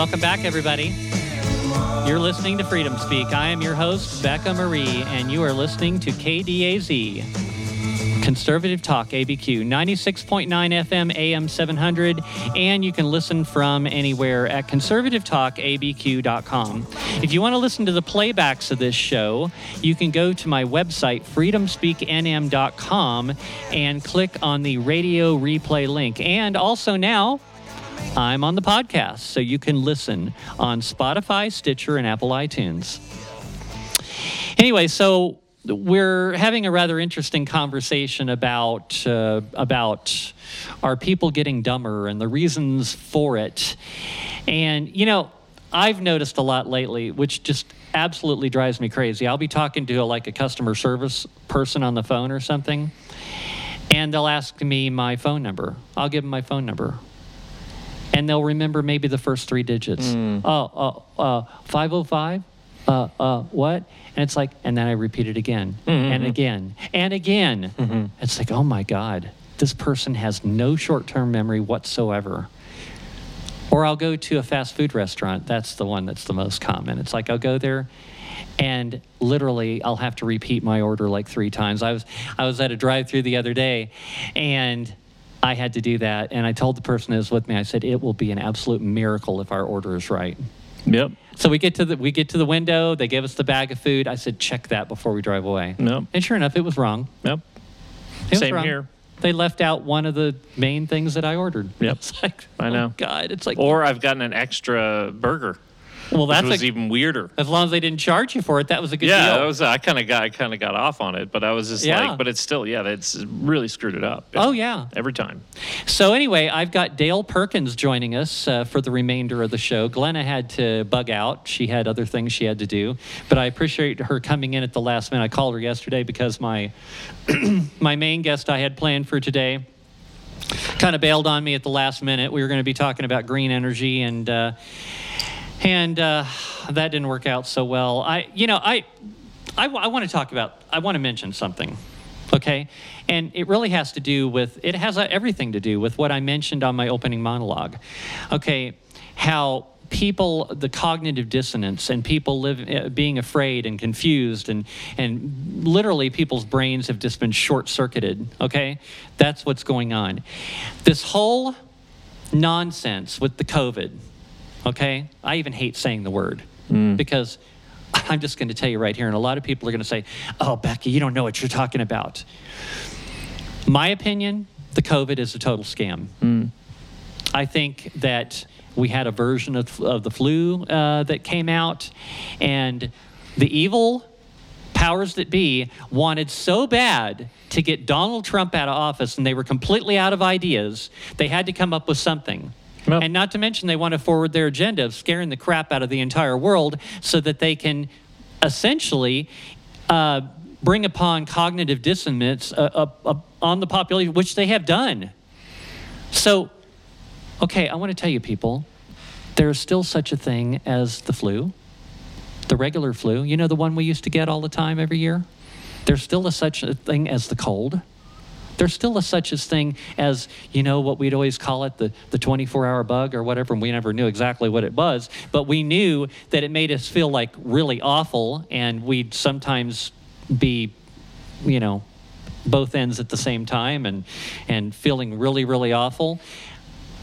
welcome back, everybody. You're listening to Freedom Speak. I am your host, Becca Marie, and you are listening to KDAZ, Conservative Talk ABQ, 96.9 FM, AM 700, and you can listen from anywhere at conservativetalkabq.com. If you want to listen to the playbacks of this show, you can go to my website, freedomspeaknm.com, and click on the radio replay link. And also now, I'm on the podcast, so you can listen on Spotify, Stitcher, and Apple iTunes. Anyway, so we're having a rather interesting conversation about uh, about are people getting dumber and the reasons for it. And you know, I've noticed a lot lately, which just absolutely drives me crazy. I'll be talking to like a customer service person on the phone or something, and they'll ask me my phone number. I'll give them my phone number and they'll remember maybe the first three digits. Mm. Oh, uh, uh, 505? Uh, uh, what? And it's like, and then I repeat it again Mm-hmm. and again and again. It's like, oh my God, this person has no short term memory whatsoever. Or I'll go to a fast food restaurant. That's the one that's the most common. It's like I'll go there and literally I'll have to repeat my order like three times. I was I was at a drive-through the other day and I had to do that and I told the person who was with me I said it will be an absolute miracle if our order is right. Yep. So we get to the we get to the window, they give us the bag of food. I said check that before we drive away. Yep. And sure enough it was wrong. Yep. It Same wrong. here. They left out one of the main things that I ordered. Yep. It's like, I oh know. God, it's like Or I've gotten an extra burger, well which that's was a, even weirder. as long as they didn't charge you for it, that was a good Yeah, deal. that was. I kind of got. I kind of got off on it, but I was just Yeah. like, but it's still. Yeah, it's really screwed it up. oh yeah. Every time. So anyway, I've got Dale Perkins joining us uh, for the remainder of the show. Glenna had to bug out; she had other things she had to do. But I appreciate her coming in at the last minute. I called her yesterday because my my main guest I had planned for today kind of bailed on me at the last minute. We were going to be talking about green energy and. Uh, and uh, that didn't work out so well. I, you know, I, I, want to talk about. I want to mention something, okay? And it really has to do with. It has everything to do with what I mentioned on my opening monologue, okay? How people, the cognitive dissonance, and people live uh, being afraid and confused, and and literally people's brains have just been short-circuited. Okay, that's what's going on. This whole nonsense with the COVID okay? I even hate saying the word because I'm just going to tell you right here, and a lot of people are going to say, oh, Becky, you don't know what you're talking about. My opinion, the COVID is a total scam. I think that we had a version of, of the flu uh, that came out, and the evil powers that be wanted so bad to get Donald Trump out of office, and they were completely out of ideas. They had to come up with something. Well- and not to mention, they want to forward their agenda of scaring the crap out of the entire world so that they can essentially uh, bring upon cognitive dissonance uh, uh, uh, on the population, which they have done. So, okay, I want to tell you, people, there's still such a thing as the flu, the regular flu. You know, the one we used to get all the time every year? There's still a such a thing as the cold. There's still a such a thing as, you know, what we'd always call it, the, the 24 hour bug or whatever, and we never knew exactly what it was, but we knew that it made us feel like really awful, and we'd sometimes be, you know, both ends at the same time and, and feeling really, really awful.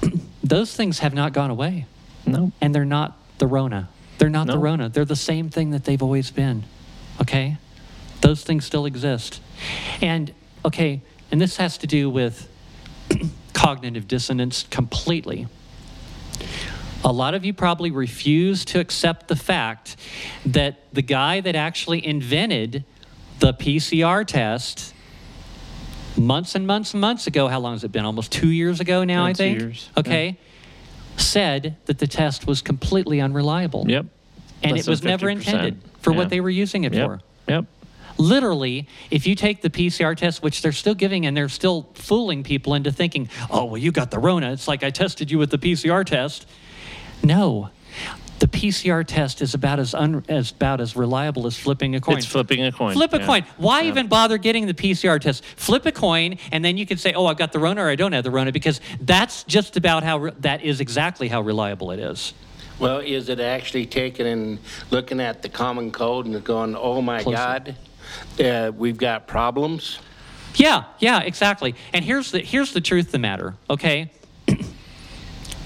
Those things have not gone away No. and they're not the Rona. They're not the Rona. They're the same thing that they've always been. Okay? Those things still exist. And, okay, and this has to do with cognitive dissonance completely. A lot of you probably refuse to accept the fact that the guy that actually invented the PCR test months and months and months ago, how long has it been? Almost two years ago now, Yeah, I two think. years, Okay. Said that the test was completely unreliable. Yep. And Less it was never intended for Yeah. what they were using it Yep. for. Yep. Literally, if you take the PCR test, which they're still giving and they're still fooling people into thinking, oh, well, you got the Rona. It's like I tested you with the PCR test. No. The PCR test is about as, un- as about as reliable as flipping a coin. It's flipping a coin. Flip a Yeah. coin. Why Yeah. even bother getting the PCR test? Flip a coin, and then you can say, "Oh, I've got the Rona or I don't have the Rona," because that's just about how re- that is exactly how reliable it is. Well, is it actually taken and looking at the common code and going, oh my Closer. God, uh, we've got problems? Yeah, yeah, exactly. And here's the here's the truth of the matter, okay?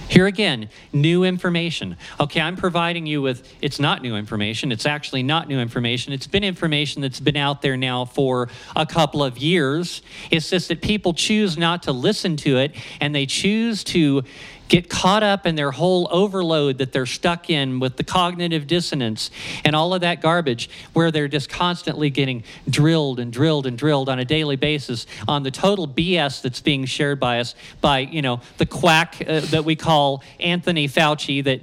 Here again, new information. Okay, I'm providing you with it's not new information. It's actually not new information. It's been information that's been out there now for a couple of years. It's just that people choose not to listen to it and they choose to get caught up in their whole overload that they're stuck in with the cognitive dissonance and all of that garbage where they're just constantly getting drilled and drilled and drilled on a daily basis on the total BS that's being shared by us by, you know, the quack uh, that we call Anthony Fauci that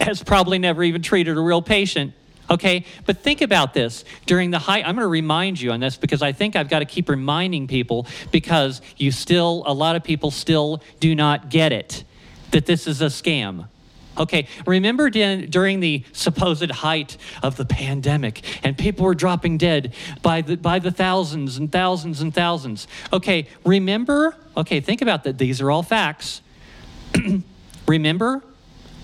has probably never even treated a real patient. Okay, but think about this during the height. I'm going to remind you on this because I think I've got to keep reminding people because you still, a lot of people still do not get it that this is a scam. Okay, remember during the supposed height of the pandemic and people were dropping dead by the, by the thousands and thousands and thousands. Okay, remember, okay, think about that. These are all facts. remember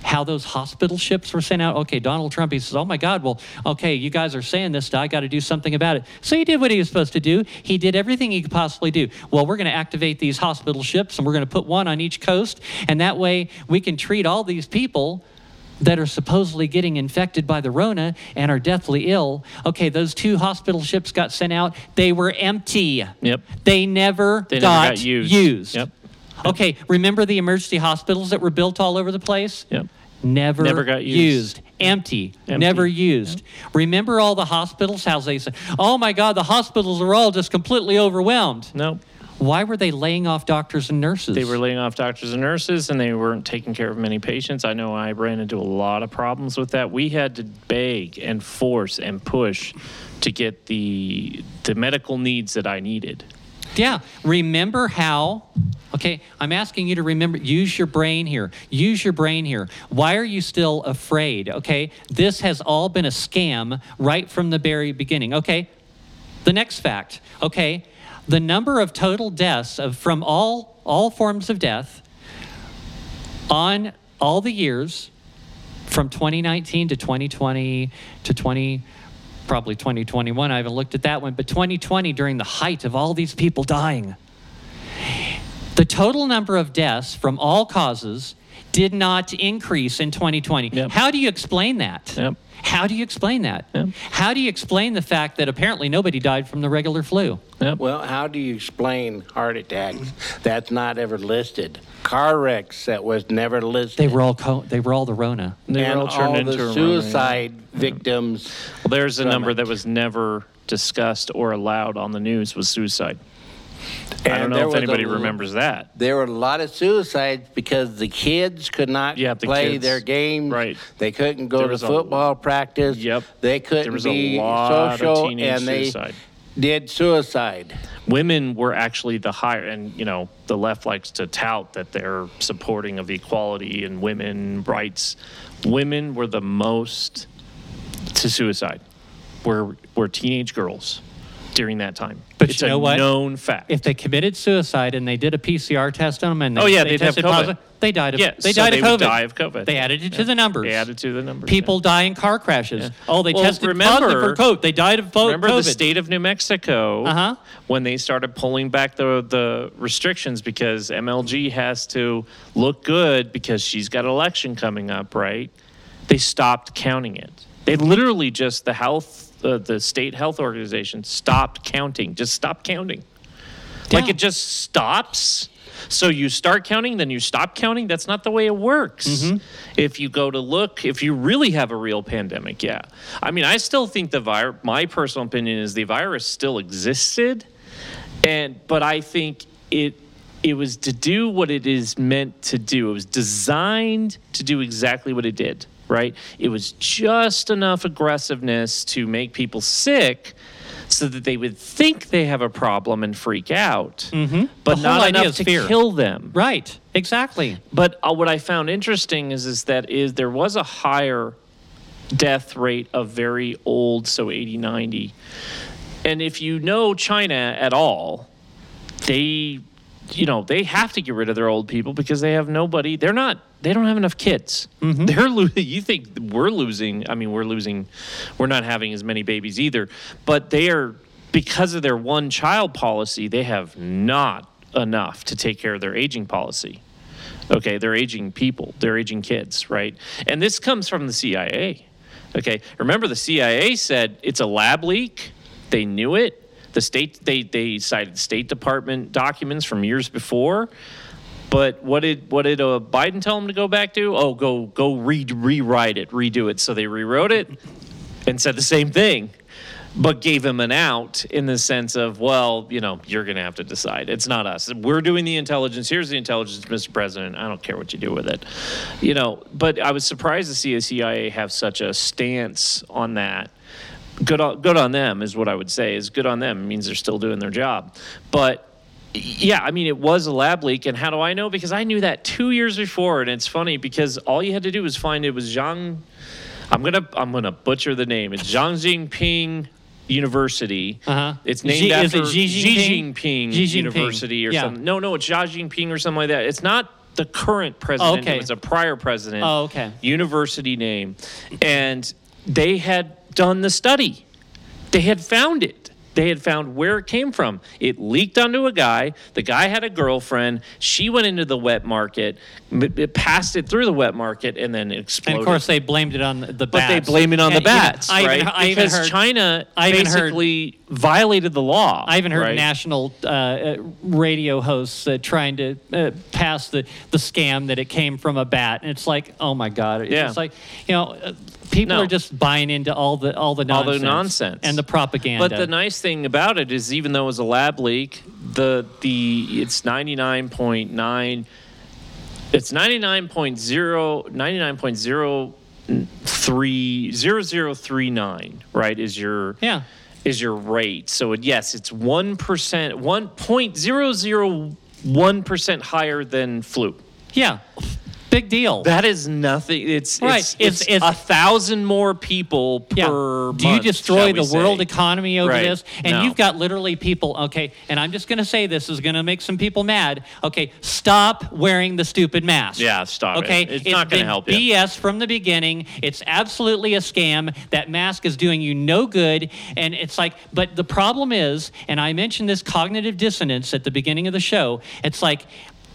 how those hospital ships were sent out. Okay, Donald Trump, he says, Oh my God, well, okay, you guys are saying this, I got to do something about it. So he did what he was supposed to do. He did everything he could possibly do. Well, we're going to activate these hospital ships and we're going to put one on each coast, and that way we can treat all these people that are supposedly getting infected by the Rona and are deathly ill. Okay, those two hospital ships got sent out. They were empty. Yep. They never, They got, never got used. used. Yep. Okay, remember the emergency hospitals that were built all over the place? Yep. Never, Never got used. Empty. Empty. Never used. Remember all the hospitals? How they said, oh my God, the hospitals are all just completely overwhelmed. No. Why were they laying off doctors and nurses? They were laying off doctors and nurses, and they weren't taking care of many patients. I know I ran into a lot of problems with that. We had to beg and force and push to get the the medical needs that I needed. Yeah. Remember how, okay, I'm asking you to remember, use your brain here. Use your brain here. Why are you still afraid? Okay. This has all been a scam right from the very beginning. Okay. The next fact, okay, the number of total deaths of, from all, all forms of death on all the years from 2019 to 2020 to 20 probably 2021. I haven't looked at that one, but 2020 during the height of all these people dying. The total number of deaths from all causes did not increase in 2020. Yep. How do you explain that? Yep. How do you explain that? Yep. How do you explain the fact that apparently nobody died from the regular flu? Yep. Well, how do you explain heart attacks? That's not ever listed. Car wrecks that was never listed. They were all co- they were all the Rona. They were and all turned all into the a Rona, yeah. suicide victims. Well, there's a number that was never discussed or allowed on the news was suicide. I don't And know if was a anybody l- remembers that. There were a lot of suicides because the kids could not Yeah, the play kids. their games. Right. They couldn't go There to was a- football practice. Yep. They couldn't There was a be lot of social, teenage and they suicide. did suicide. Women were actually the higher, and you know, the left likes to tout that they're supporting of equality and women rights. Women were the most to suicide. Were were teenage girls during that time. But it's you know a what? known fact. If they committed suicide and they did a PCR test on them and they, Oh, yeah, they they'd have tested COVID. positive, they died of Yeah, they so died they of COVID. would die of COVID. They added it to Yeah. the numbers. They added to the numbers. People die in car crashes. Oh, they Well, tested positive for COVID. They died of po- Remember COVID. the state of New Mexico Uh-huh. when they started pulling back the the restrictions because MLG has to look good because she's got an election coming up, right? They stopped counting it. They literally just the health uh, the state health organization stopped counting. Just stop counting. Like it just stops. So you start counting, then you stop counting. That's not the way it works. Mm-hmm. If you go to look, if you really have a real pandemic, yeah. I mean, I still think the virus. My personal opinion is the virus still existed, and but I think it it was to do what it is meant to do. It was designed to do exactly what it did. Right? It was just enough aggressiveness to make people sick. So that they would think they have a problem and freak out, mm-hmm. but not enough to fear. kill them. right. Exactly. But uh, what I found interesting is is that is there was a higher death rate of very old, so 80, 90. And if you know China at all, they you know, they have to get rid of their old people because they have nobody. They're not. They don't have enough kids. Mm-hmm. They're losing. You think we're losing? I mean, we're losing. We're not having as many babies either. But they are because of their one child policy. They have not enough to take care of their aging policy. Okay, they're aging people. They're aging kids, right? And this comes from the CIA. Okay, remember the CIA said it's a lab leak. They knew it. The state they they cited State Department documents from years before. But what did what did uh, Biden tell them to go back to? Oh, go go re- rewrite it, redo it. So they rewrote it and said the same thing, but gave him an out in the sense of, well, you know, you're going to have to decide. It's not us. We're doing the intelligence. Here's the intelligence, Mr. President. I don't care what you do with it, you know. But I was surprised to see the CIA have such a stance on that good on, good on them is what I would say is good on them. It means they're still doing their job. But yeah, I mean, it was a lab leak. And how do I know? Because I knew that two years before. And it's funny because all you had to do was find it was Zhang. I'm gonna I'm gonna butcher the name. It's Zhang Jinping University. Uh-huh. It's named Xi- after it Xi Jinping? Jinping Xi Jinping. University or Yeah. something. No, no, it's Xi Jinping or something like that. It's not the current president. okay. It was a prior president. Oh, okay. University name, and they had done the study. They had found it. They had found where it came from. It leaked onto a guy. The guy had a girlfriend. She went into the wet market, it passed it through the wet market, and then it And exploded. of course, they blamed it on the, the but bats. they blame it on And, the bats, I right? even, I because heard, China I even heard- basically violated the law. I even heard right? national uh, uh, radio hosts uh, trying to uh, pass the, the scam that it came from a bat, and it's like, oh my god! It's Yeah. like you know, uh, people No. are just buying into all the all the All nonsense, the nonsense. and the propaganda. But the nice thing about it is, even though it was a lab leak, the the it's ninety nine point nine. It's 99.0, 99.03, 0039, right, is your yeah, is your rate. So it, yes, it's 1%, 1.001% higher than flu. yeah, big deal. That is nothing. It's Right. It's, It's- it's, it's- a thousand more people yeah. per Do you destroy the we world economy over Right. this? And No. you've got literally people, okay, and I'm just going to say this is going to make some people mad. Okay, stop wearing the stupid mask. Yeah, stop it. Okay, It's not gonna help you. BS from the beginning. It's absolutely a scam. That mask is doing you no good. And it's like, but the problem is, and I mentioned this cognitive dissonance at the beginning of the show, it's like,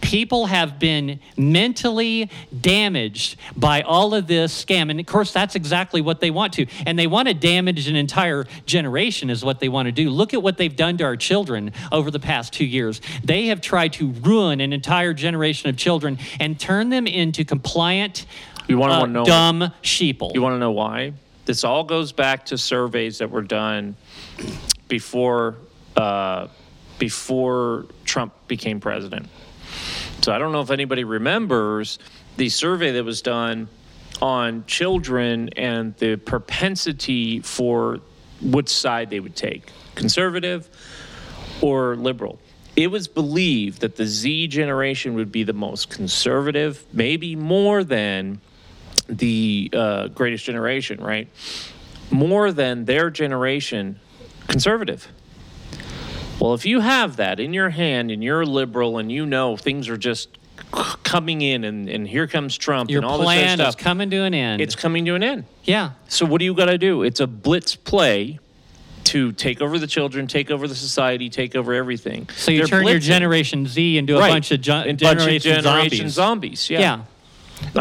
People have been mentally damaged by all of this scam. And of course, that's exactly what they want to. And they want to damage an entire generation, is what they want to do. Look at what they've done to our children over the past two years. They have tried to ruin an entire generation of children and turn them into compliant, You wanna uh, know- dumb sheeple. You want to know why? This all goes back to surveys that were done before uh, before Trump became president. So I don't know if anybody remembers the survey that was done on children and the propensity for which side they would take, conservative or liberal. It was believed that the Z generation would be the most conservative, maybe more than the uh, greatest generation, right? More than their generation, conservative. Well, if you have that in your hand and you're liberal and you know things are just coming in and, and here comes Trump Your and all this plan other is stuff, coming to an end. it's coming to an end. yeah. So what do you got to do? It's a blitz play to take over the children, take over the society, take over everything. So you They're turn your. Generation Z into a Right. bunch of, gen- A bunch of generation, generation zombies. zombies. Yeah. yeah.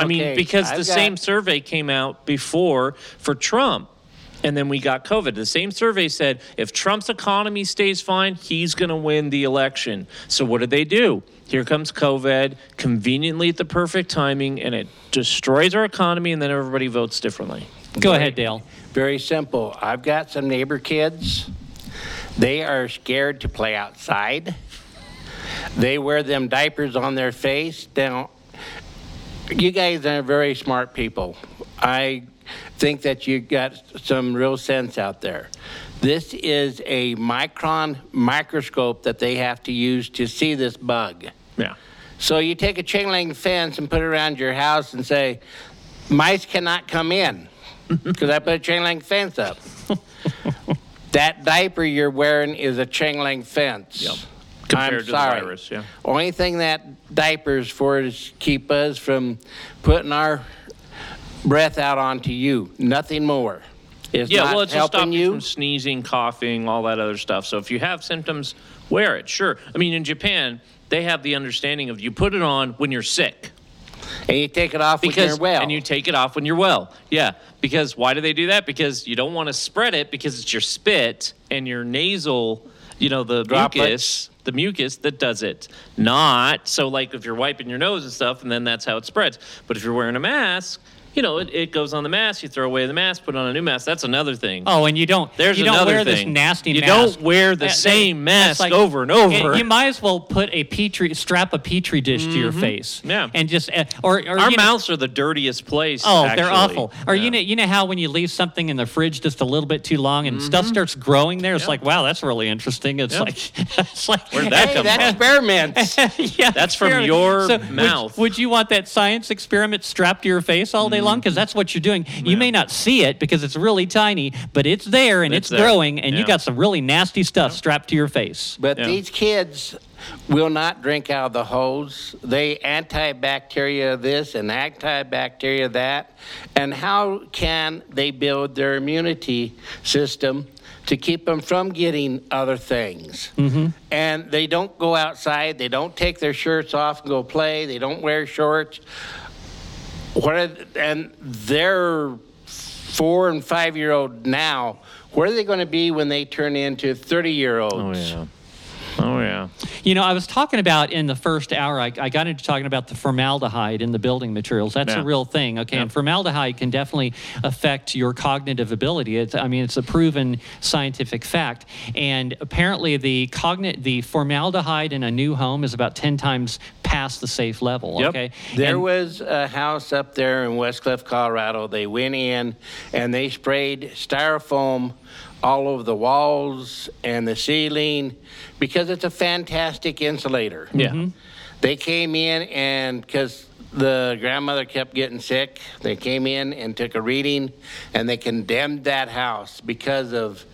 I mean, because I've the got- same survey came out before for Trump. And then we got COVID. The same survey said if Trump's economy stays fine, he's going to win the election. So what did they do? Here comes COVID, conveniently at the perfect timing, and it destroys our economy, and then everybody votes differently. Go ahead, Dale. Very simple. I've got some neighbor kids. They are scared to play outside. They wear them diapers on their face. Now, you guys are very smart people. I think that you got some real sense out there. This is a micron microscope that they have to use to see this bug. Yeah. So you take a chain link fence and put it around your house and say, mice cannot come in because I put a chain link fence up. that diaper you're wearing is a chain link fence. Yep. Compared I'm to the virus, yeah. Only thing that diapers for is keep us from putting our breath out onto you. Nothing more. It's Yeah, not well, it's to stop helping you you. from sneezing, coughing, all that other stuff. So if you have symptoms, wear it. Sure. I mean, in Japan, they have the understanding of you put it on when you're sick and you take it off when you're well. and you take it off when you're well. Yeah, because why do they do that? Because you don't want to spread it because it's your spit and your nasal, you know, the Droplets. mucus, the mucus that does it. Not so like if you're wiping your nose and stuff, and then that's how it spreads. But if you're wearing a mask, you know, it, it goes on the mask. You throw away the mask, put on a new mask. That's another thing. Oh, and you don't. There's you don't another wear this thing. nasty You mask. don't wear the That- that- same that's mask over and over. You might as well put a petri strap a petri dish to your face. Mm-hmm. Yeah. And just uh, or, or Our you know- mouths are the dirtiest place. Oh, actually. they're awful. Or you know, you know how when you leave something in the fridge just a little bit too long and stuff starts growing there, it's Mm-hmm. Yeah. like, wow, that's really interesting. It's Yeah. like, it's like, Where'd that hey, come that's from? experiments. yeah, That's from your would- mouth. Would, you want that science experiment strapped to your face all day long? Because that's what you're doing. You may not see it because it's really tiny, but it's there and It's it's, there. growing, and you got some really nasty stuff strapped to your face. But Yeah. these kids will not drink out of the hose. They antibacteria this and antibacteria that. And how can they build their immunity system to keep them from getting other things? Mm-hmm. And they don't go outside. They don't take their shirts off and go play. They don't wear shorts. What are, and they're four and five year old now. Where are they going to be when they turn into 30 year olds? Oh yeah. Oh yeah. You know, I was talking about in the first hour, I, I got into talking about the formaldehyde in the building materials. That's Yeah. a real thing, okay? Yeah. And formaldehyde can definitely affect your cognitive ability. It's, I mean, it's a proven scientific fact. And apparently, the cogni- the formaldehyde in a new home is about 10 times past the safe level, Yep. okay? There And- was a house up there in Westcliffe, Colorado. They went in and they sprayed styrofoam all over the walls and the ceiling because it's a fantastic insulator. Yeah. Mm-hmm. They came in and because the grandmother kept getting sick, they came in and took a reading and they condemned that house because of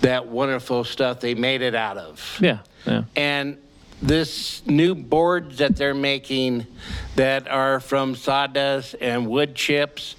that wonderful stuff they made it out of. Yeah. Yeah. And this new boards that they're making that are from sawdust and wood chips,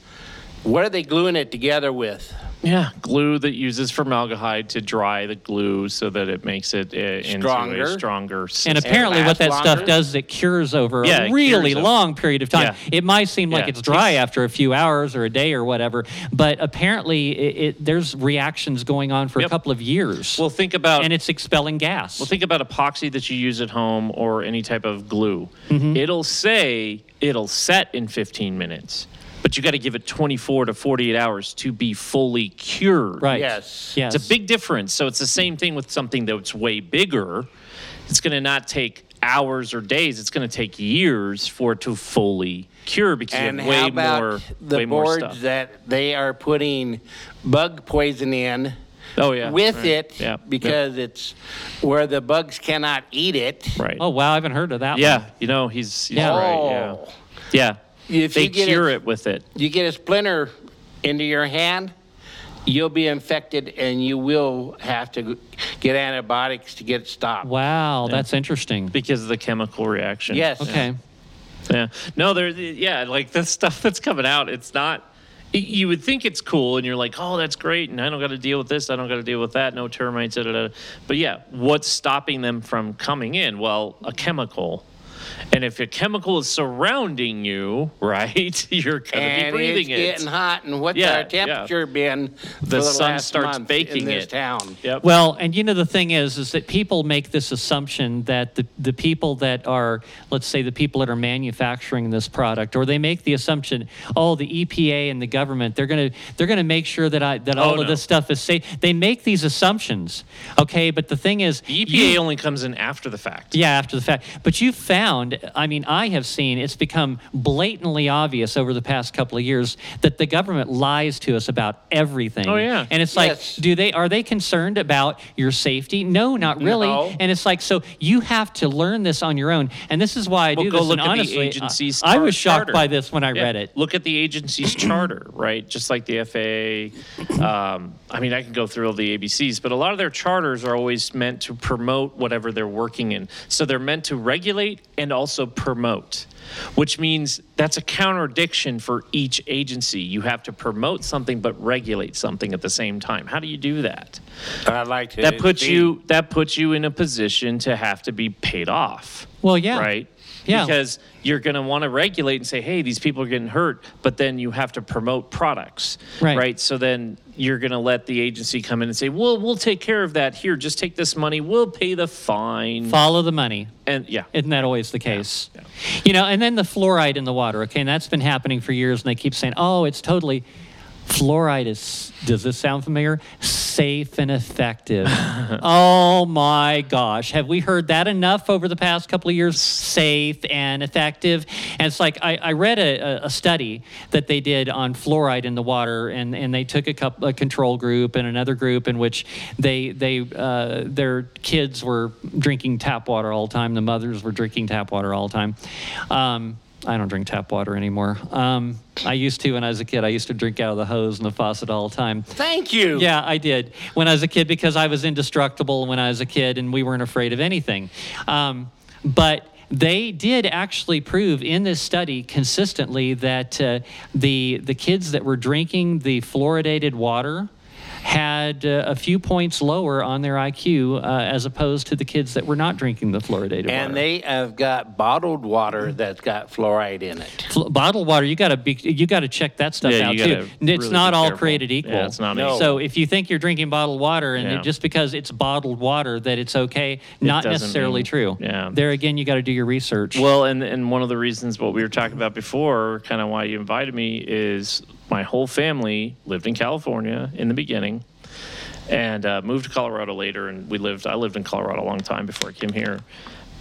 what are they gluing it together with? Yeah, glue that uses formaldehyde to dry the glue so that it makes it uh, into Stronger. a stronger And system. apparently, what lasts that stuff does is it cures over Yeah, a it really cures over- long period of time. Yeah. It might seem like Yeah, it's dry after a few hours or a day or whatever, but apparently, it, it, there's reactions going on for a couple of years. well, think about and it's expelling gas. Well, think about epoxy that you use at home or any type of glue. Mm-hmm. It'll say it'll set in 15 minutes, but you got to give it 24 to 48 hours to be fully cured. right. Yes. Yes. It's a big difference. So it's the same thing with something that's way bigger. It's going to not take hours or days. It's going to take years for it to fully cure because And you have way how about more, the way more boards stuff. that they are putting bug poison in oh yeah, with right. it Yeah, because it's where the bugs cannot eat it? right. Oh wow, I haven't heard of that. yeah, one. you know he's, he's Yeah. right. Yeah, Oh. yeah. If they you get cure it- it with it. You get a splinter into your hand, you'll be infected and you will have to get antibiotics to get it stopped. Wow, that's interesting. because of the chemical reaction. Yes. Okay. Yeah. No, there's Yeah, like the stuff that's coming out, it's not. You would think it's cool, and you're like, "Oh, that's great," and I don't got to deal with this. I don't got to deal with that. No termites. Da, da, da. But yeah, what's stopping them from coming in? Well, a chemical. And if a chemical is surrounding you, right, you're gonna and be breathing it's it. getting hot. And what's Yeah, our yeah. temperature been for The the, sun last starts month baking in this it. town? Yep. Well, and you know the thing is, is that people make this assumption that the, the people that are, let's say, the people that are manufacturing this product, or they make the assumption, oh, the EPA and the government, they're gonna they're gonna make sure that I that Oh, all no. of this stuff is safe. They make these assumptions, okay? But the thing is, the EPA you- only comes in after the fact. yeah, after the fact. But you found found, I mean, I have seen it's become blatantly obvious over the past couple of years that the government lies to us about everything. Oh, yeah. And it's like, Yes. do they are they concerned about your safety? No, not really. No. And it's like, so you have to learn this on your own. And this is why I Well, do go this. look and at the honestly, I- agency's I, was shocked charter. by this when I Yeah. read it. Look at the agency's charter, right? Just like the FAA. Um, I mean, I can go through all the ABCs, but a lot of their charters are always meant to promote whatever they're working in. So they're meant to regulate and also promote, which means that's a contradiction for each agency. You have to promote something but regulate something at the same time. How do you do that? I'd like to. That puts see- you that puts you in a position to have to be paid off Well, yeah. right? Yeah. Because you're going to want to regulate and say, hey, these people are getting hurt, but then you have to promote products, Right. So then you're going to let the agency come in and say, well, we'll take care of that. Here, just take this money. We'll pay the fine. Follow the money. And yeah. Isn't that always the case? You know, and then the fluoride in the water, okay, and that's been happening for years, and they keep saying, oh, it's totally, fluoride is, does this sound familiar? Safe and effective. oh my gosh. Have we heard that enough over the past couple of years? Safe and effective. And it's like, I, I read a, a study that they did on fluoride in the water, and, and they took a, couple, a control group and another group in which they, they uh, their kids were drinking tap water all the time. The mothers were drinking tap water all the time. Um, I don't drink tap water anymore. Um, I used to when I was a kid. I used to drink out of the hose and the faucet all the time. Thank you. Yeah, I did when I was a kid because I was indestructible when I was a kid and we weren't afraid of anything. Um, but they did actually prove in this study consistently that uh, the the kids that were drinking the fluoridated water had uh, a few points lower on their IQ uh, as opposed to the kids that were not drinking the fluoridated water. And they have got bottled water that's got fluoride in it. Fl- bottled water, you got to be, you got to check that stuff Yeah, out you too. gotta It's really not be all careful. created equal. Yeah, it's not No. equal. So if you think you're drinking bottled water and it- Yeah. just because it's bottled water that it's okay, not doesn't necessarily mean- true. yeah. There again, you got to do your research. Well, and and one of the reasons what we were talking about before, kind of why you invited me, is my whole family lived in California in the beginning, and uh, moved to Colorado later. And we lived. I lived in Colorado a long time before I came here,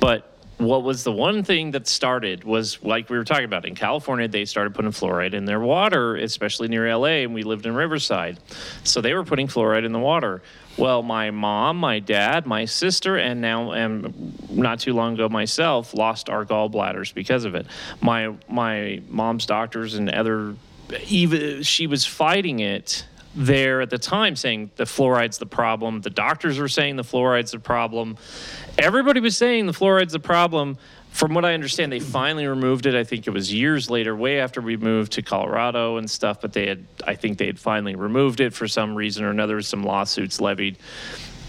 but. What was the one thing that started was like we were talking about in California, they started putting fluoride in their water, especially near LA, and we lived in Riverside. So they were putting fluoride in the water. Well, my mom, my dad, my sister, and now, and not too long ago, myself lost our gallbladders because of it. My my mom's doctors and other, even she was fighting it there at the time, saying the fluoride's the problem. The doctors were saying the fluoride's the problem. Everybody was saying the fluoride's the problem. From what I understand, they finally removed it. I think it was years later, way after we moved to Colorado and stuff. But they had, I think they had finally removed it for some reason or another. Some lawsuits levied.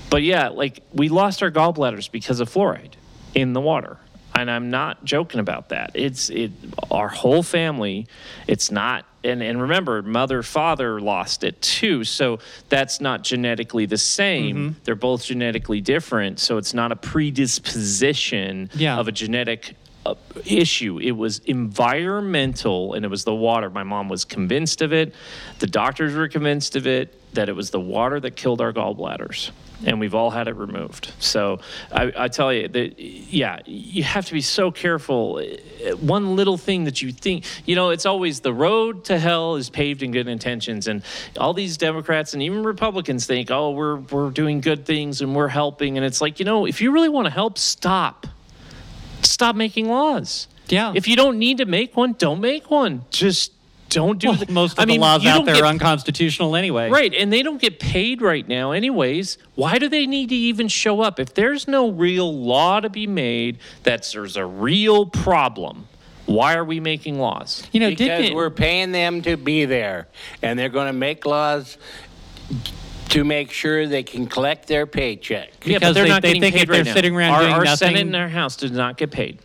But yeah, like we lost our gallbladders because of fluoride in the water. And I'm not joking about that. It's it our whole family, it's not and, and remember, mother, father lost it too. So that's not genetically the same. They're both genetically different. So it's not a predisposition Yeah. of a genetic uh, issue. It was environmental and it was the water. My mom was convinced of it. The doctors were convinced of it that it was the water that killed our gallbladders. And we've all had it removed. So I, I tell you that, yeah, you have to be so careful. One little thing that you think, you know, it's always the road to hell is paved in good intentions. And all these Democrats and even Republicans think, oh, we're, we're doing good things and we're helping. And it's like, you know, if you really want to help, stop stop making laws. Yeah. If you don't need to make one, don't make one. Just don't do Well, the- most of I mean, the laws out there get- are unconstitutional anyway. Right, and they don't get paid right now anyways. Why do they need to even show up? If there's no real law to be made that there's a real problem, why are we making laws? You know, because didn't we're paying them to be there, and they're going to make laws to make sure they can collect their paycheck. yeah, because but they're they- not they getting think paid if they're now. sitting around our, doing our nothing- Senate and our House does not get paid.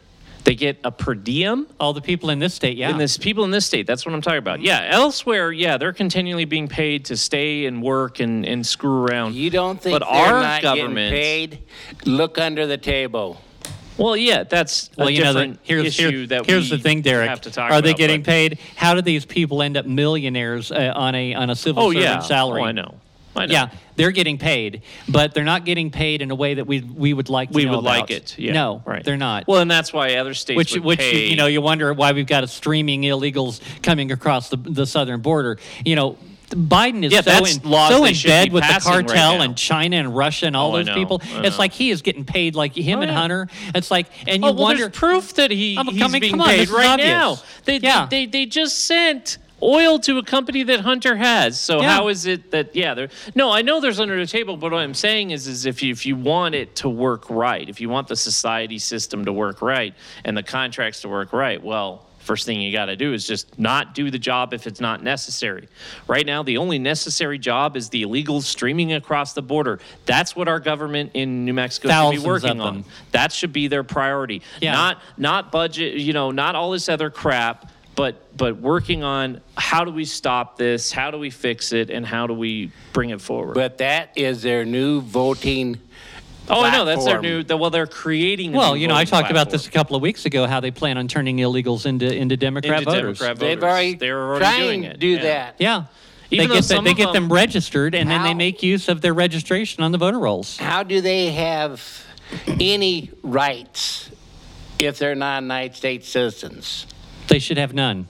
They get a per diem. all the people in this state, yeah. And this people in this state, that's what I'm talking about. Yeah, elsewhere, yeah, they're continually being paid to stay and work and, and screw around. You don't think But they're our not government- getting paid? Look under the table. Well, yeah, that's well, a you know, the, different here's, issue here- that here's we the thing, Derrick. have to talk Are they about, getting but- paid? How do these people end up millionaires uh, on a on a civil Oh servant yeah, salary? Oh, I know, I know. Yeah, they're getting paid, but they're not getting paid in a way that we we would like. To we know would like about. it. Yeah, no, right. they're not. Well, and that's why other states which which pay. you know you wonder why we've got a streaming illegals coming across the the southern border. You know. Biden is Yeah, so in, so in bed with the passing right cartel and China and Russia and oh, all Oh, those people. It's like he is getting paid like him Oh, and yeah. Hunter. It's like and oh, you Oh, well, wonder there's proof that he, I'm he's coming- being on, paid right obvious. now. They, Yeah. they, they, they just sent oil to a company that Hunter has. So Yeah. how is it that, yeah, they're, no, I know there's under the table, but what I'm saying is, is if you, if you want it to work right, if you want the society system to work right and the contracts to work right, well, first thing you got to do is just not do the job if it's not necessary. Right now, the only necessary job is the illegal streaming across the border. That's what our government in New Mexico Thousands should be working on. That should be their priority. Yeah. Not not budget, you know, not all this other crap, but but working on how do we stop this? How do we fix it? And how do we bring it forward? But that is their new voting. oh, I know that's their new. The, well, they're creating. Well, new you know, I voting talked about this a couple of weeks ago. How they plan on turning illegals into into Democrat into voters. Democrat They've already they're already trying doing to it. do yeah. that. Yeah. Even they get, the- they get them, them- registered and then they make use of their registration on the voter rolls. How do they have any rights if they're not United States citizens? They should have none.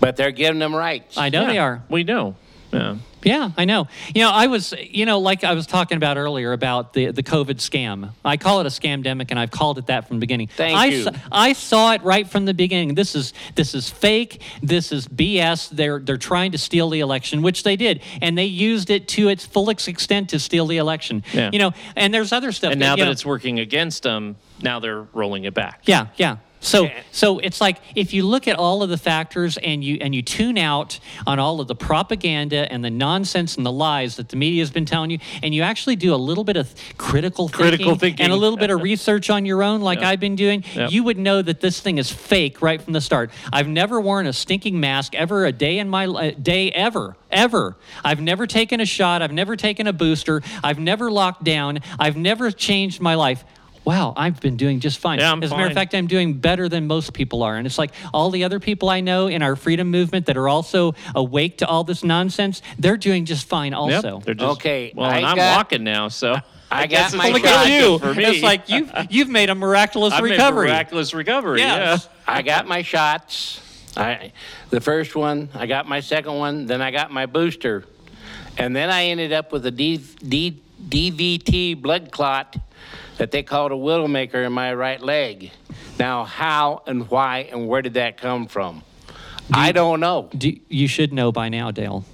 But they're giving them rights. I know Yeah, they are. We know. Yeah. Yeah, I know. You know, I was, you know, like I was talking about earlier about the, the COVID scam. I call it a scamdemic, and I've called it that from the beginning. Thank I you. Saw, I saw it right from the beginning. This is this is fake. This is BS. They're they're trying to steal the election, which they did, and they used it to its full extent to steal the election. Yeah. You know, and there's other stuff. And now you that know- it's working against them, now they're rolling it back. Yeah, yeah. So so it's like if you look at all of the factors and you and you tune out on all of the propaganda and the nonsense and the lies that the media has been telling you, and you actually do a little bit of critical thinking, Critical thinking. and a little bit of research on your own, like Yeah. I've been doing, Yep. you would know that this thing is fake right from the start. I've never worn a stinking mask ever a day in my day ever. Ever. I've never taken a shot. I've never taken a booster. I've never locked down. I've never changed my life. Wow, I've been doing just fine. Yeah, I'm As a matter of fine. fact, I'm doing better than most people are. And it's like all the other people I know in our freedom movement that are also awake to all this nonsense, they're doing just fine Yep, also. They're just, Okay, Well, I and I'm got- walking now, so I guess got it's my looking Look at shot. you. for me. It's like you've you've made a miraculous I've made a recovery. miraculous recovery. Yes. I got my shots. I, the first one, I got my second one, then I got my booster. And then I ended up with a D, D, DVT blood clot that they called a widowmaker in my right leg. Now, how and why and where did that come from? I don't know. Do, you should know by now, Dale.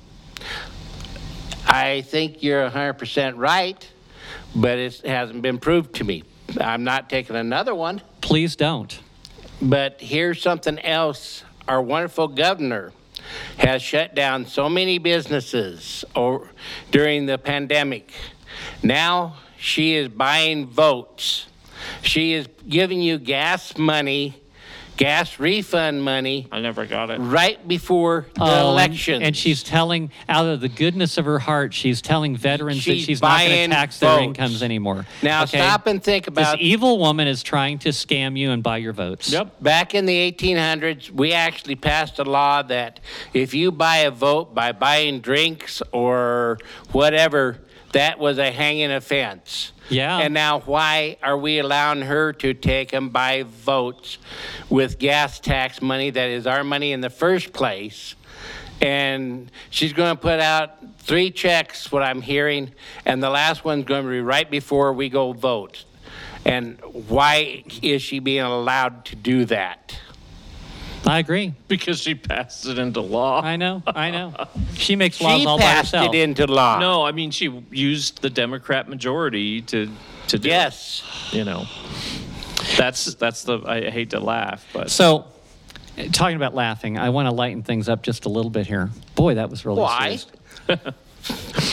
I think you're 100% right, but it hasn't been proved to me. I'm not taking another one. Please don't. But here's something else. Our wonderful governor has shut down so many businesses or, during the pandemic. Now she is buying votes. She is giving you gas money, gas refund money I never got it. right before the Oh, and- election. And she's telling, out of the goodness of her heart, she's telling veterans that She's she's not going to buying tax their votes. incomes anymore. now Okay? stop and think about This about evil woman is trying to scam you and buy your votes. Yep. Back in the 1800s, we actually passed a law that if you buy a vote by buying drinks or whatever, that was a hanging offense. Yeah. And now, why are we allowing her to take and buy votes with gas tax money that is our money in the first place? And she's going to put out three checks, what I'm hearing, and the last one's going to be right before we go vote. And why is she being allowed to do that? I agree. Because she passed it into law. I know. I know. She makes laws She all by passed herself. it into law. No, I mean she used the Democrat majority to to do Yes. it, you know. That's that's the I hate to laugh, but So, uh, talking about laughing, I want to lighten things up just a little bit here. Boy, that was really Why? serious.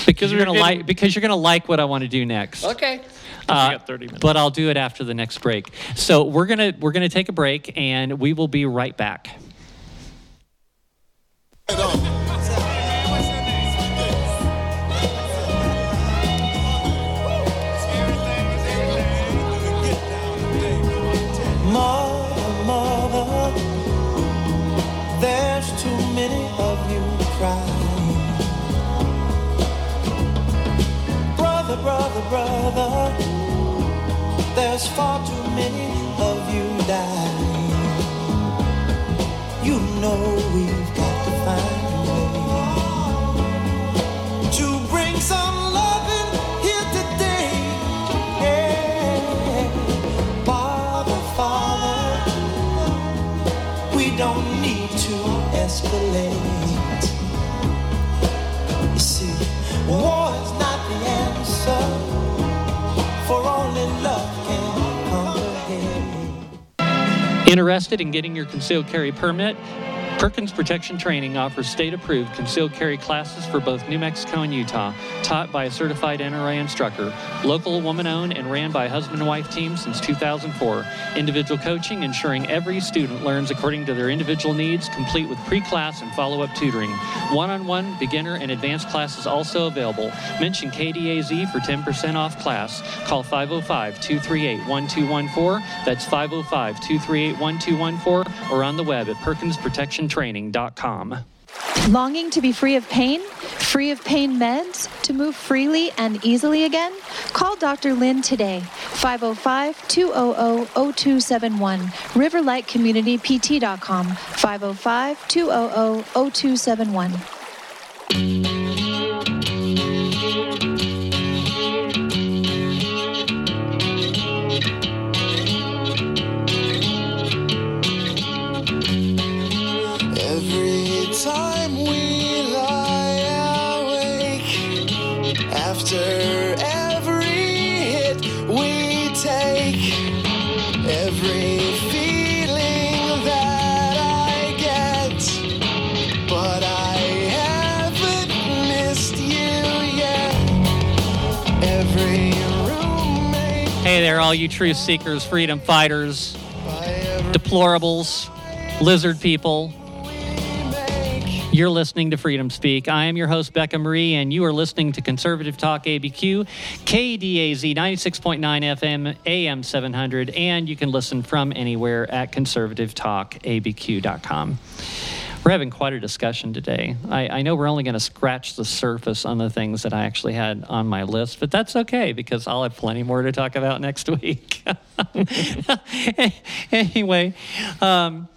Because you're we're gonna like because you're gonna like what I want to do next. Okay. Uh, got 30 minutes. But I'll do it after the next break. So we're gonna we're gonna take a break and we will be right back. There's far too many of you die. You know we've Interested in getting your concealed carry permit? Perkins Protection Training offers state approved concealed carry classes for both New Mexico and Utah, taught by a certified NRA instructor. Local, woman owned, and ran by husband and wife team since 2004. Individual coaching, ensuring every student learns according to their individual needs, complete with pre class and follow up tutoring. One on one, beginner, and advanced classes also available. Mention KDAZ for 10% off class. Call 505 238 1214. That's 505 238 1214 or on the web at perkinsprotectiontraining.com. Longing to be free of pain? Free of pain meds? To move freely and easily again? Call Dr. Lynn today. 505 200 0271. RiverlightCommunityPT.com. 505 200 0271. Hey there, all you truth seekers, freedom fighters, deplorables, lizard people. You're listening to Freedom Speak. I am your host, Becca Marie, and you are listening to Conservative Talk ABQ, KDAZ 96.9 FM, AM 700, and you can listen from anywhere at conservativetalkabq.com. We're having quite a discussion today. I, I know we're only going to scratch the surface on the things that I actually had on my list, but that's okay because I'll have plenty more to talk about next week. anyway, um,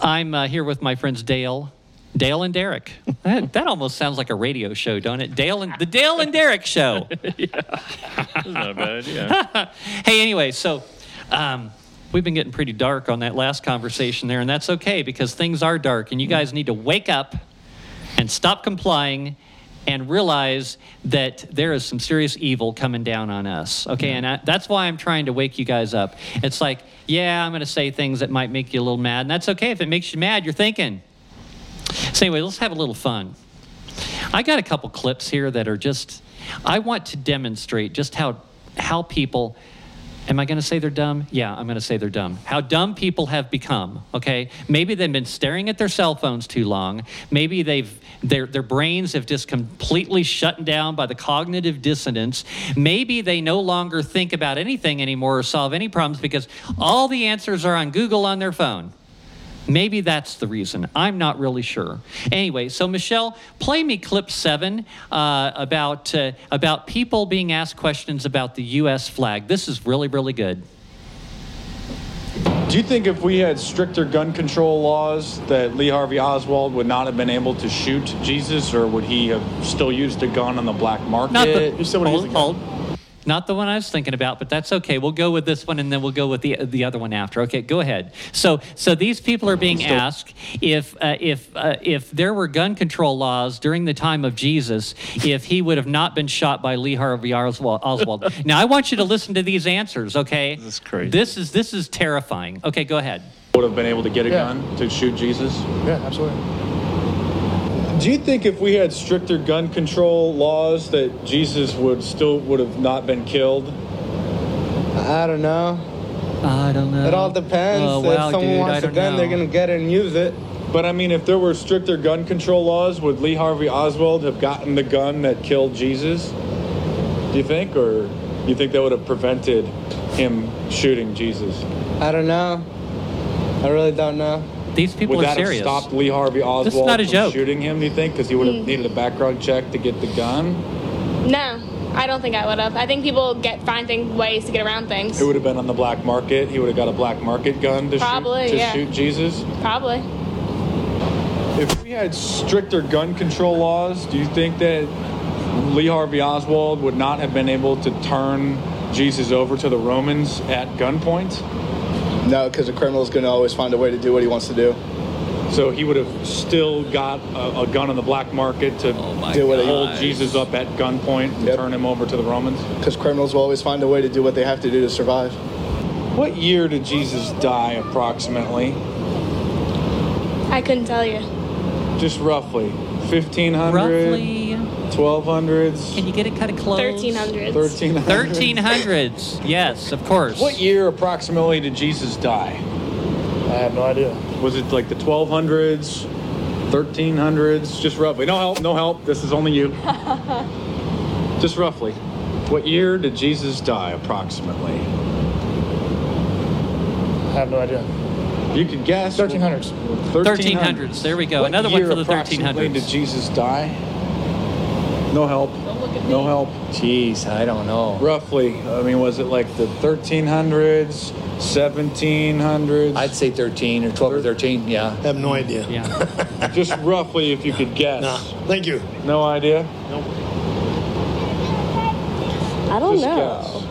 I'm uh, here with my friends Dale. Dale and Derrick. That, that almost sounds like a radio show, don't it? Dale and the Dale and Derrick show. That's not bad idea. hey, anyway, so um, we've been getting pretty dark on that last conversation there, and that's okay because things are dark, and you mm-hmm. guys need to wake up and stop complying and realize that there is some serious evil coming down on us. Okay, and I, that's why I'm trying to wake you guys up. It's like, yeah, I'm going to say things that might make you a little mad, and that's okay. If it makes you mad, you're thinking. So, anyway, let's have a little fun. I got a couple clips here that are just, I want to demonstrate just how, how people, am I going to say they're dumb? Yeah, I'm going to say they're dumb. How dumb people have become, okay? Maybe they've been staring at their cell phones too long. Maybe they've, their, their brains have just completely shut down by the cognitive dissonance. Maybe they no longer think about anything anymore or solve any problems because all the answers are on Google on their phone. Maybe that's the reason. I'm not really sure. Anyway, so Michelle, play me clip seven uh, about uh, about people being asked questions about the U.S. flag. This is really, really good. Do you think if we had stricter gun control laws that Lee Harvey Oswald would not have been able to shoot Jesus, or would he have still used a gun on the black market? Not the He still hold, used a gun. hold. Not the one I was thinking about, but that's okay. We'll go with this one, and then we'll go with the the other one after. Okay, go ahead. So, so these people are being asked if uh, if uh, if there were gun control laws during the time of Jesus, if he would have not been shot by Lee Harvey Oswald. Oswald. now, I want you to listen to these answers. Okay, This is crazy. This is this is terrifying. Okay, go ahead. Would have been able to get a Yeah. gun to shoot Jesus. Yeah, absolutely. Do you think if we had stricter gun control laws that Jesus would still would have not been killed? I don't know. I don't know. It all depends. Oh, if someone dude, wants a don't gun, they're gonna get it and use it. But I mean, if there were stricter gun control laws, would Lee Harvey Oswald have gotten the gun that killed Jesus? Do you think, or you think that would have prevented him shooting Jesus? I don't know. I really don't know. These people Would are that serious. have stopped Lee Harvey Oswald This is not a from joke. shooting him? Do you think because he would have hmm. needed a background check to get the gun? No. I don't think I would have. I think people get find things, ways to get around things. It would have been on the black market. He would have got a black market gun to Probably, shoot to yeah. shoot Jesus. Probably. If we had stricter gun control laws, do you think that Lee Harvey Oswald would not have been able to turn Jesus over to the Romans at gunpoint? No, because the is going to always find a way to do what he wants to do. So he would have still got a, a gun on the black market to oh do what he hold Jesus up at gunpoint and Yep. turn him over to the Romans. Because criminals will always find a way to do what they have to do to survive. What year did Jesus die approximately? I couldn't tell you. Just roughly. 1500? Roughly, 1200s? can you get it kind of close? 1300s. 1300s? 1300s. Yes, of course. What year approximately did Jesus die? I have no idea. Was it like the 1200s, 1300s? Just roughly. No help, no help. This is only you. Just roughly. What year did Jesus die approximately? I have no idea. You could guess. 1300s. 1300s. There we go. What Another one for the approximately 1300s. Did Jesus die? No help. No help. Jeez, I don't know. Roughly. I mean, was it like the 1300s, 1700s? I'd say 13 or 12 or 13, yeah. I have no idea. Yeah. Just roughly, if you could guess. Nah, thank you. No idea. I don't Just know. guess.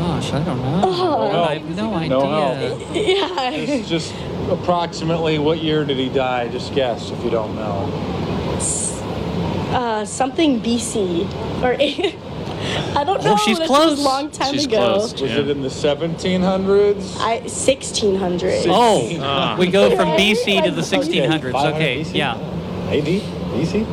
Gosh, I don't know. Oh. I have no idea. No help. Yeah. Just, just approximately what year did he die? Just guess if you don't know. Uh, something BC or I don't know. Oh, she's This close. was a long time She's ago. close. Was Yeah. it in the 1700s? I 1600. Oh, Ah. we go from BC to the 1600s. Okay, BC? yeah. AD? BC?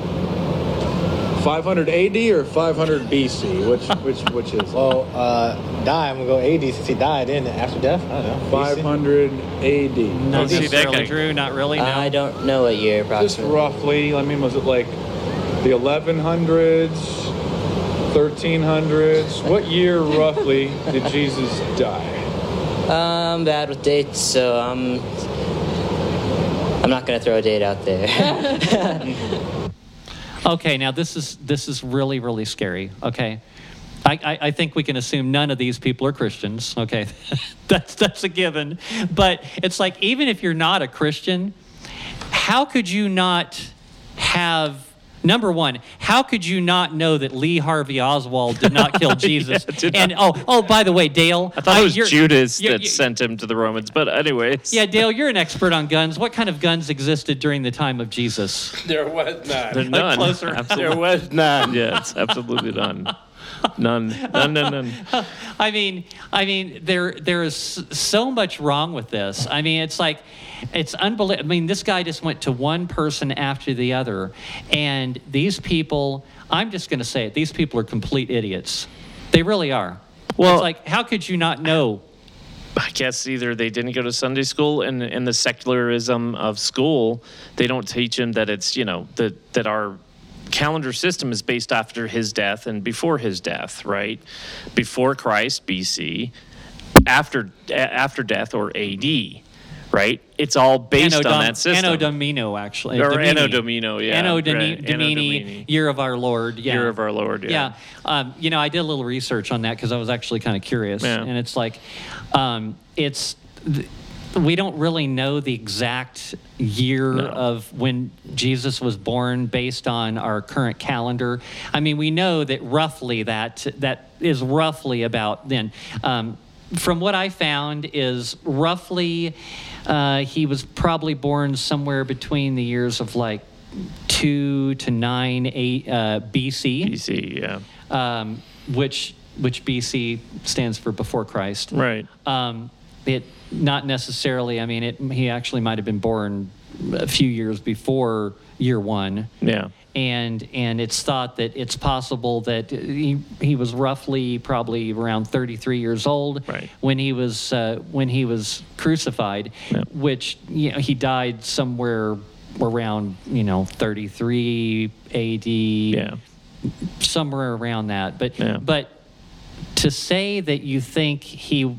500 AD or 500 BC? Which which which is? Well, uh, die. I'm gonna go AD since he died, in after death. I don't know. 500 AD. Not see that necessarily, guy. Drew. Not really. No. I don't know what year Just roughly. I mean, was it like the 1100s, 1300s? What year roughly did Jesus die? I'm bad with dates, so I'm. I'm not gonna throw a date out there. Okay, now this is this is really really scary. Okay, I, I, I think we can assume none of these people are Christians. Okay, that's that's a given. But it's like even if you're not a Christian, how could you not have number one? How could you not know that Lee Harvey Oswald did not kill Jesus? did and oh oh by the way, Dale, I thought it was you're- Judas you're- that you- sent him to the Romans, but anyways. Yeah, Dale, you're an expert on guns. What kind of guns existed during the time of Jesus? There was They're none. none. closer. Absolutely. There was none. Yes, absolutely none. None. None, none, none. I mean, I mean, there there is so much wrong with this. I mean, it's like, it's unbelievable. I mean, this guy just went to one person after the other, and these people. I'm just going to say it. These people are complete idiots. They really are. Well- it's like, how could you not know? I guess either they didn't go to Sunday school and in the secularism of school, they don't teach him that it's, you know, that that our calendar system is based after his death and before his death, right? Before Christ, BC, after after death or AD, right? It's all based Anno on Dom- that system. Anno Domino, actually. Or Domini. Anno Domino, yeah, Anno right. Domini, Anno Domini, Domini. Year of Our Lord. Yeah. Year of Our Lord, yeah. Yeah. Um, you know, I did a little research on that because I was actually kind of curious. Yeah. And it's like, um, it's. th- we don't really know the exact year No. of when Jesus was born based on our current calendar. I mean, we know that roughly that that is roughly about then. Um, from what I found is roughly uh, he was probably born somewhere between the years of like two to nine eight uh, BC, BC, yeah. um, which which BC stands for before Christ. Right. Um, it not necessarily. I mean, it, he actually might have been born a few years before year one. Yeah. And and it's thought that it's possible that he he was roughly probably around 33 years old Right. when he was uh, when he was crucified, Yeah. which you know he died somewhere around you know 33 AD Yeah. somewhere around that. But Yeah. but to say that you think he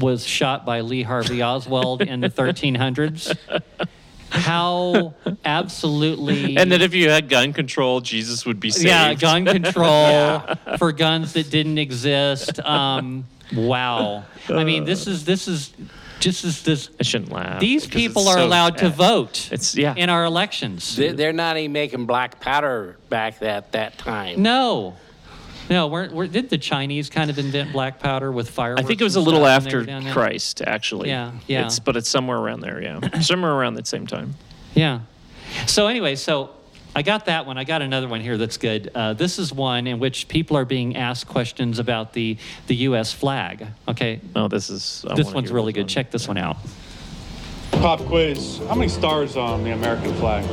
was shot by Lee Harvey Oswald in the 1300s, how absolutely And that if you had gun control, Jesus would be saved. yeah gun control for guns that didn't exist. Um, wow. I mean, this is this is just as this. I shouldn't laugh. These people are so allowed to sad. vote It's yeah. in our elections. They- They're not even making black powder back at that time. No. No, we're, we're, did the Chinese kind of invent black powder with fire I think it was a and little stuff when they after were down there? Christ, actually. Yeah, yeah. It's, but it's somewhere around there, yeah. somewhere around that same time. Yeah. So anyway, so I got that one. I got another one here that's good. Uh, this is one in which people are being asked questions about the the U.S. flag. Okay. Oh, this is. I this wanna one's hear really this good. one. Check this one out. Pop quiz. How many stars on the American flag?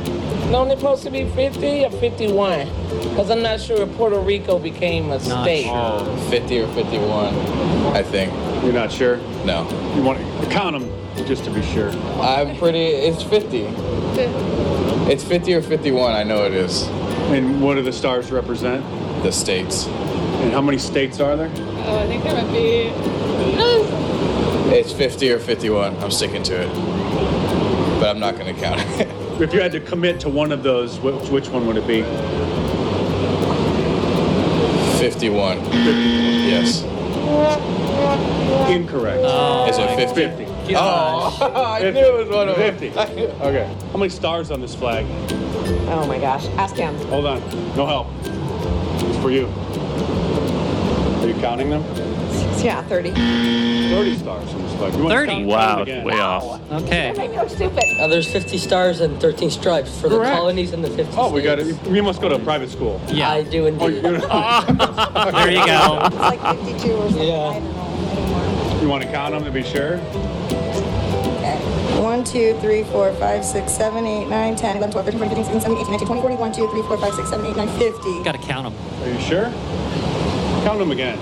No, they're supposed to be 50 or 51. Because I'm not sure if Puerto Rico became a Not state. sure. 50 or 51, I think. You're not sure? No. You want to count them just to be sure. I'm pretty, it's 50. It's 50 or 51, I know it is. And what do the stars represent? The states. And how many states are there? Oh, I think there might be. It's 50 or 51. I'm sticking to it. But I'm not going to count it. If you had to commit to one of those, which, which one would it be? 51. Yes. Incorrect. Oh, Is it 50? 50. Oh, I knew it was one of them. 50. Okay. How many stars on this flag? Oh my gosh. Ask him. Hold on. No help. It's for you. Are you counting them? Yeah, 30. 30 stars on this flag. 30? count- count Wow, way off. Okay. Make me look stupid. Uh, there's 50 stars and 13 stripes for the colonies and the 50 Oh, we got it. We must go to a private school. Yeah. I do Oh, indeed. you, there you go. It's like 52 or something. Yeah. I don't know anymore. you want to count them to be sure? Okay. 1, 2, 3, 4, 5, 6, 7, 8, 9, 10, 11, 12, 13, 14, 15, 16, 17, 18, 19, 20, 21, 2, 3, 4, 5, 6, 7, 8, 9, 50. Got to count them. Are you sure? Count them again.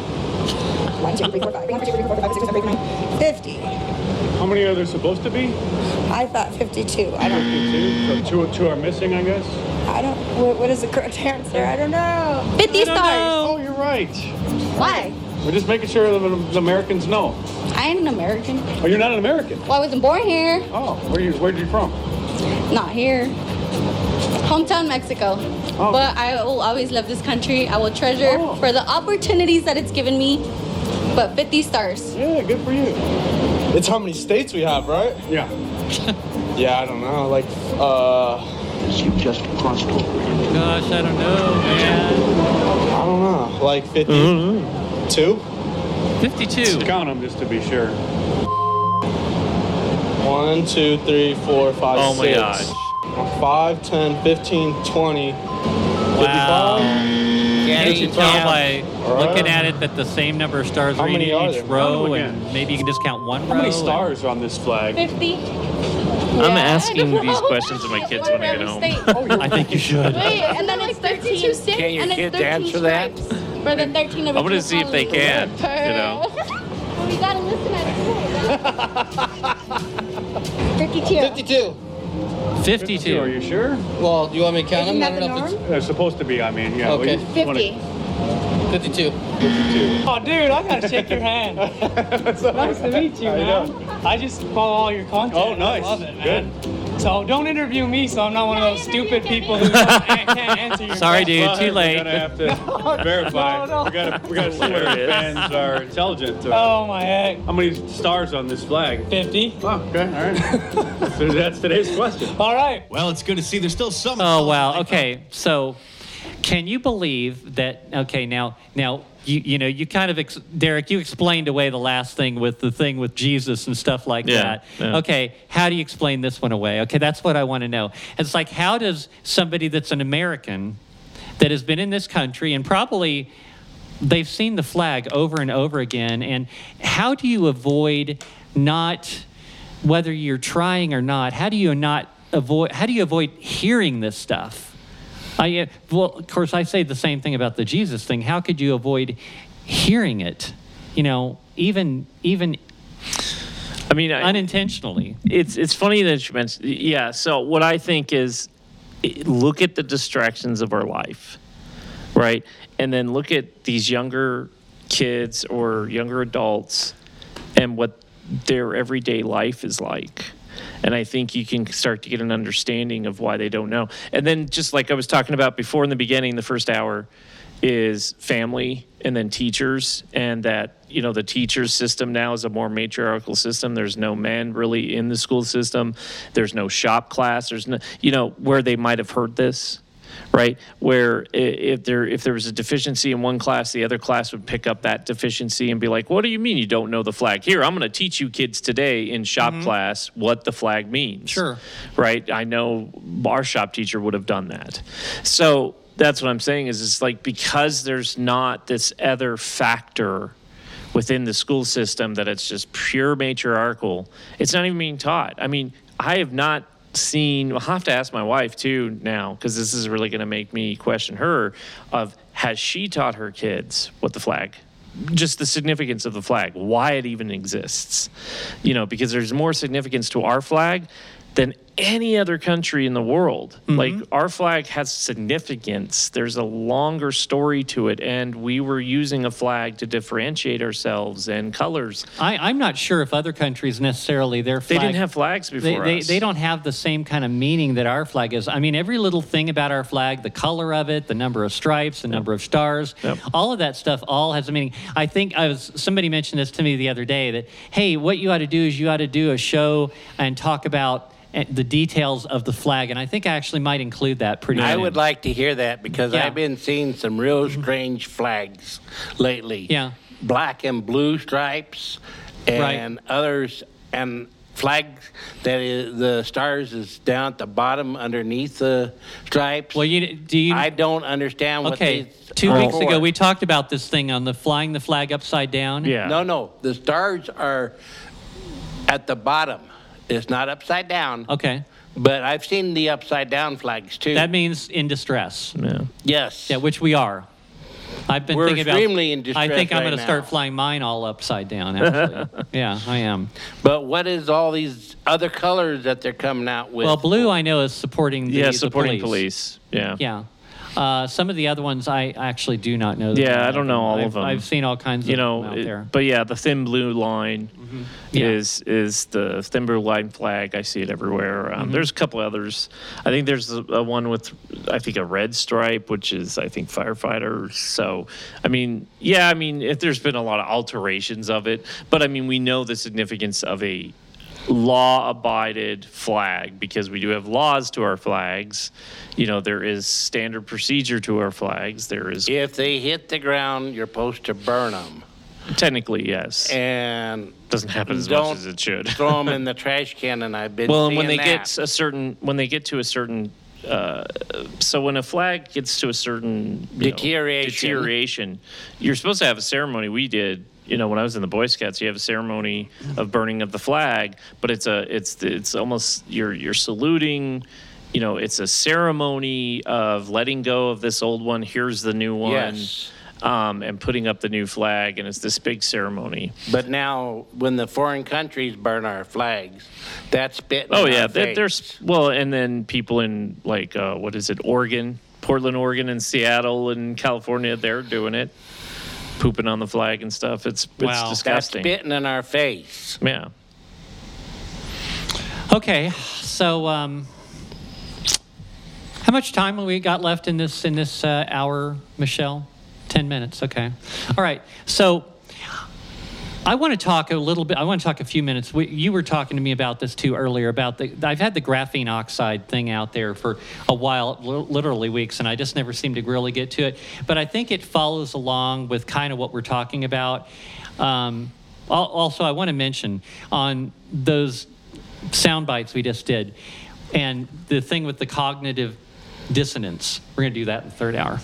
1, 2, 3, 4, 5, 1, 2, 3, 4, 5, 6, 7, 8, 9, 50. How many are there supposed to be? I thought 52. I don't, 52. So two, two are missing, I guess. I don't, what, what is the correct answer? I don't know. 50 stars. Oh, you're right. Why? We're just making sure that the Americans know. I ain't an American. Oh, you're not an American. Well, I wasn't born here. Oh, where you? Where'd you from? Not here. Hometown Mexico. Oh. But I will always love this country. I will treasure Oh. for the opportunities that it's given me. But 50 stars. Yeah, good for you. It's how many states we have, right? Yeah. Yeah, I don't know. Like, uh, You just crossed over. Gosh, I don't know, man. I don't know. Like 52? 52. Count them just to be sure. One, two, three, four, five, Oh my six. gosh. 5, 10, 15, 20. Wow. Can't you tell by All right. looking at it that the same number of stars How are in many are each there? row, and maybe you can just count one How row? How many and- stars are on this flag? 50. I'm asking these questions to my kids when I get home. I think you should. Wait, and then it's 13 states. Can your kids answer that? stripes For the 13 original I'm gonna see if they can, you know. Well, you gotta listen at school. 52. 52. 52. Are you sure? Well, do you want me to count Isn't them? that I the don't know if norm? They're supposed to be. I mean, yeah. Okay. we just wanna- 50. 52. 52. Oh, dude, I gotta shake your hand. nice to meet you, I man. know. I just follow all your content. Oh, nice. I love it, man. So don't interview me, so I'm not one of those stupid people who can't answer your Sorry, questions. dude. Too late. We're late. gonna have to verify. No, no. We gotta, we gotta see whether Hilarious. fans are intelligent. Or, Oh my heck. How many stars on this flag? 50. Oh, okay, all right. so that's today's question. All right. Well, it's good to see there's still some. Oh wow. Okay. So, can you believe that? Okay. Now, now you you know you kind of ex- Derrick, you explained away the last thing with the thing with Jesus and stuff like Yeah, that. yeah. Okay. How do you explain this one away? Okay, that's what I want to know. It's like how does somebody that's an American that has been in this country and probably they've seen the flag over and over again and how do you avoid not whether you're trying or not how do you not avoid how do you avoid hearing this stuff I, uh, well of course i say the same thing about the jesus thing how could you avoid hearing it you know even even I mean, I, unintentionally it's it's funny that you mentioned. Yeah. So what I think is, look at the distractions of our life, right, and then look at these younger kids or younger adults, and what their everyday life is like, And I think you can start to get an understanding of why they don't know. And then, just like I was talking about before in the beginning, the first hour is family and then teachers and that you know the teachers system now is a more matriarchal system. There's no men really in the school system. There's no shop class. There's no you know where they might have heard this right? Where i- if there if there was a deficiency in one class the other class would pick up that deficiency and be like what do you mean you don't know the flag? Here i'm going to teach you kids today in shop mm-hmm. class what the flag means. Sure. right? I know our shop teacher would have done that. So that's what i'm saying is it's like because there's not this other factor within the school system that it's just pure matriarchal it's not even being taught. I mean i have not seen i'll have to ask my wife too now because this is really going to make me question her of has she taught her kids what the flag just the significance of the flag why it even exists? You know because there's more significance to our flag than any other country in the world. Mm-hmm. Like our flag has significance. There's a longer story to it, and we were using a flag to differentiate ourselves and colors. I, I'm not sure if other countries necessarily their They didn't have flags they, before they, us. they don't have the same kind of meaning that our flag is. I mean, every little thing about our flag, the color of it, the number of stripes, the number of stars, all of that stuff all has a meaning. I think I was somebody mentioned this to me the other day that hey, what you ought to do is you ought to do a show and talk about the details of the flag, and I think I actually might include that pretty. I soon. would like to hear that because Yeah. I've been seeing some real strange flags lately. Yeah. Black and blue stripes and others and flags that is the stars is down at the bottom underneath the stripes. Well, you do you I don't understand what Okay, these two are weeks for. ago we talked about this thing on the flying the flag upside down. Yeah. No, no. The stars are at the bottom. It's not upside down. Okay. But I've seen the upside down flags too. That means in distress. Yeah. Yes. Yeah, which we are. I've been We're thinking extremely about. in I think I'm right going to start now. flying mine all upside down. Actually, yeah, I am. But what is all these other colors that they're coming out with? Well, blue I know is supporting the, Yeah, the supporting police. police. Yeah. Yeah. Uh, some of the other ones I actually do not know. Yeah, I don't know all I've, of them. I've seen all kinds you of know, them out it- there. but yeah, the thin blue line Yeah. is is the thin blue line flag. I see it everywhere. Um, Mhm. There's a couple others. I think there's a, a one with I think a red stripe, which is I think firefighters. So I mean, yeah, I mean, if there's been a lot of alterations of it, but I mean, we know the significance of a law abided flag because we do have laws to our flags you know there is standard procedure to our flags there is if they hit the ground, you're supposed to burn them. Technically, yes. And doesn't happen as much don't as it should. throw them in the trash can, and I've been well, and when they get a certain, when they get to a certain, uh, so when a flag gets to a certain you know, Deterioration. deterioration, you're supposed to have a ceremony. We did, you know, when I was in the Boy Scouts, you have a ceremony of burning of the flag, but it's a, it's, it's almost you're you're saluting. You know, it's a ceremony of letting go of this old one. Here's the new one. Yes. Um, and putting up the new flag, and it's this big ceremony. But now, when the foreign countries burn our flags, that's spitting. Oh yeah, there's well, and then people in like uh, what is it, Oregon, Portland, Oregon, and Seattle and California, they're doing it, pooping on the flag and stuff. It's it's Wow. That's disgusting. spitting in our face. Yeah. Okay, so um, how much time have we got left in this in this uh, hour, Michelle? Ten minutes. Okay. All right. So I want to talk a little bit. I want to talk a few minutes. We, you were talking to me about this too earlier. About the I've had the graphene oxide thing out there for a while, li- literally weeks, and I just never seem to really get to it. But I think it follows along with kind of what we're talking about. Um, also, I want to mention on those sound bites we just did, and the thing with the cognitive dissonance. We're going to do that in the third hour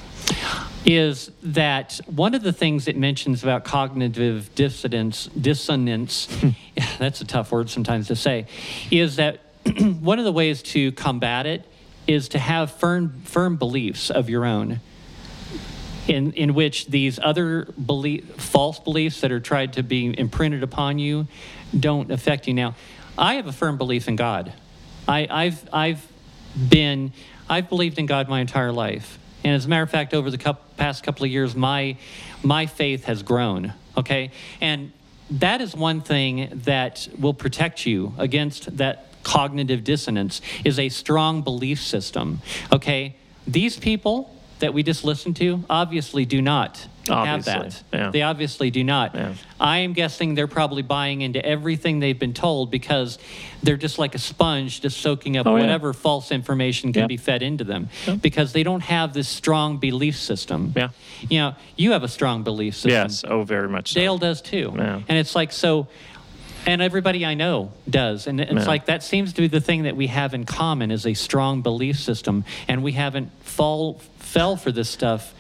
is that one of the things it mentions about cognitive dissonance, dissonance, that's a tough word sometimes to say, is that one of the ways to combat it is to have firm, firm beliefs of your own in, in which these other belief, false beliefs that are tried to be imprinted upon you don't affect you. Now, I have a firm belief in God. I, I've, I've been, I've believed in God my entire life. And as a matter of fact, over the coup past couple of years, my, my faith has grown. Okay? And that is one thing that will protect you against that cognitive dissonance is a strong belief system. Okay, these people that we just listened to obviously do not have that. yeah. They obviously do not. I am guessing they're probably buying into everything they've been told because they're just like a sponge, just soaking up Oh, yeah. whatever false information can be fed into them because they don't have this strong belief system. Yeah. You know, you have a strong belief system. Yes. Oh, very much. So. Dale does too. Yeah. And it's like, so, and everybody I know does. And it's Yeah. like, that seems to be the thing that we have in common is a strong belief system. And we haven't fall, fell for this stuff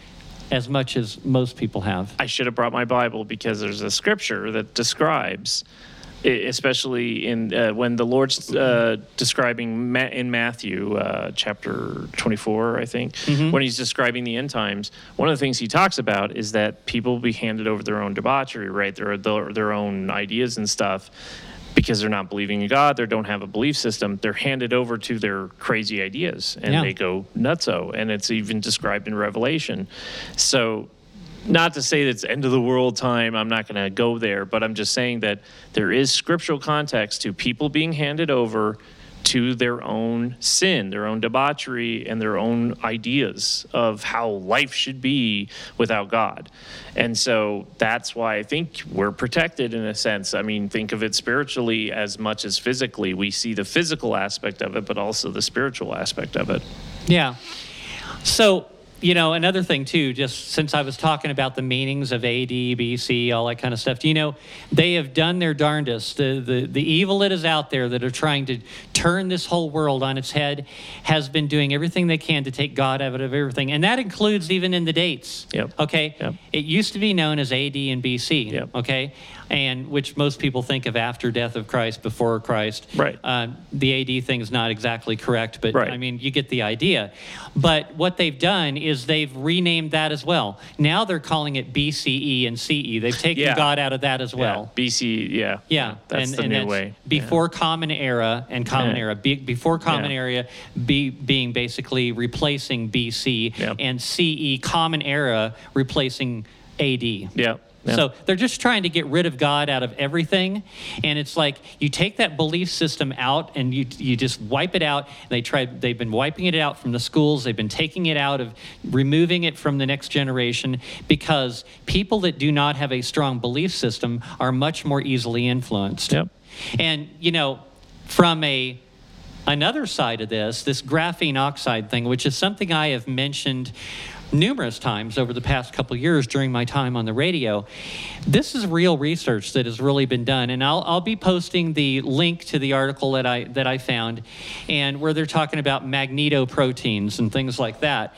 as much as most people have. I should have brought my Bible because there's a scripture that describes, especially in uh, when the Lord's uh, describing Ma- in Matthew uh, chapter 24, I think, Mm-hmm. when he's describing the end times. One of the things he talks about is that people will be handed over their own debauchery, right? Their their, their own ideas and stuff. Because they're not believing in God, they don't have a belief system. They're handed over to their crazy ideas, and Yeah. they go nutso. And it's even described in Revelation. So not to say that it's end of the world time i'm not going to go there but i'm just saying that there is scriptural context to people being handed over to their own sin their own debauchery and their own ideas of how life should be without god. And so that's why i think we're protected in a sense. I mean think of it spiritually as much as physically. We see the physical aspect of it but also the spiritual aspect of it. Yeah. So, you know, another thing too, just since I was talking about the meanings of AD, BC, all that kind of stuff, you know, they have done their darndest. The, the, the evil that is out there that are trying to turn this whole world on its head has been doing everything they can to take God out of everything. And that includes even in the dates. Yep. Okay. Yep. It used to be known as AD and BC. Yep. Okay. And which most people think of after death of Christ, before Christ. Right. Uh, the AD thing is not exactly correct, but Right. I mean, you get the idea. But what they've done is they've renamed that as well. Now they're calling it BCE and CE. They've taken Yeah. God out of that as well. yeah, bc yeah Yeah, that's and, the and new way Before Common Era and Common Yeah. Era. Be, before Common Yeah. Era be, being basically replacing BC, and CE Common Era replacing AD. yeah yeah. So they're just trying to get rid of God out of everything, and it's like you take that belief system out and you you just wipe it out. They tried. They've been wiping it out from the schools. They've been taking it out of, removing it from the next generation because people that do not have a strong belief system are much more easily influenced. Yep. And you know, from a another side of this, this graphene oxide thing, which is something I have mentioned numerous times over the past couple years during my time on the radio. This is real research that has really been done, and I'll, I'll be posting the link to the article that I that I found, and where they're talking about magnetoproteins and things like that.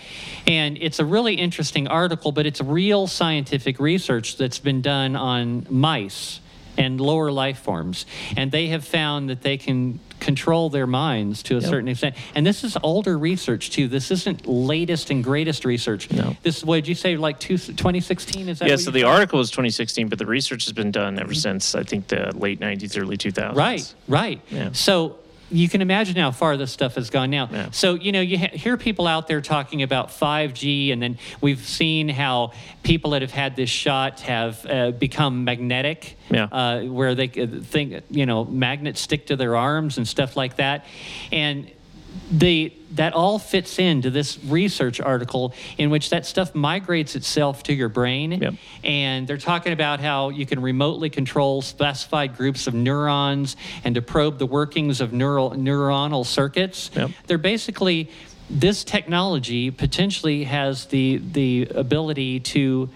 And it's a really interesting article, but it's real scientific research that's been done on mice and lower life forms. And they have found that they can control their minds to a Yep. certain extent. And this is older research too. This isn't latest and greatest research. No. This what did you say like two, 2016 is that yeah, so the said? article was 2016, but the research has been done ever mm-hmm. since I think the late 90s, early 2000s. Right, right. Yeah. So you can imagine how far this stuff has gone now. Yeah. So, you know, you ha- hear people out there talking about 5G, and then we've seen how people that have had this shot have uh, become magnetic, Yeah. uh, where they think, you know, magnets stick to their arms and stuff like that. And the that all fits into this research article in which that stuff migrates itself to your brain Yep. and they're talking about how you can remotely control specified groups of neurons and to probe the workings of neural neuronal circuits Yep. they're basically this technology potentially has the the ability to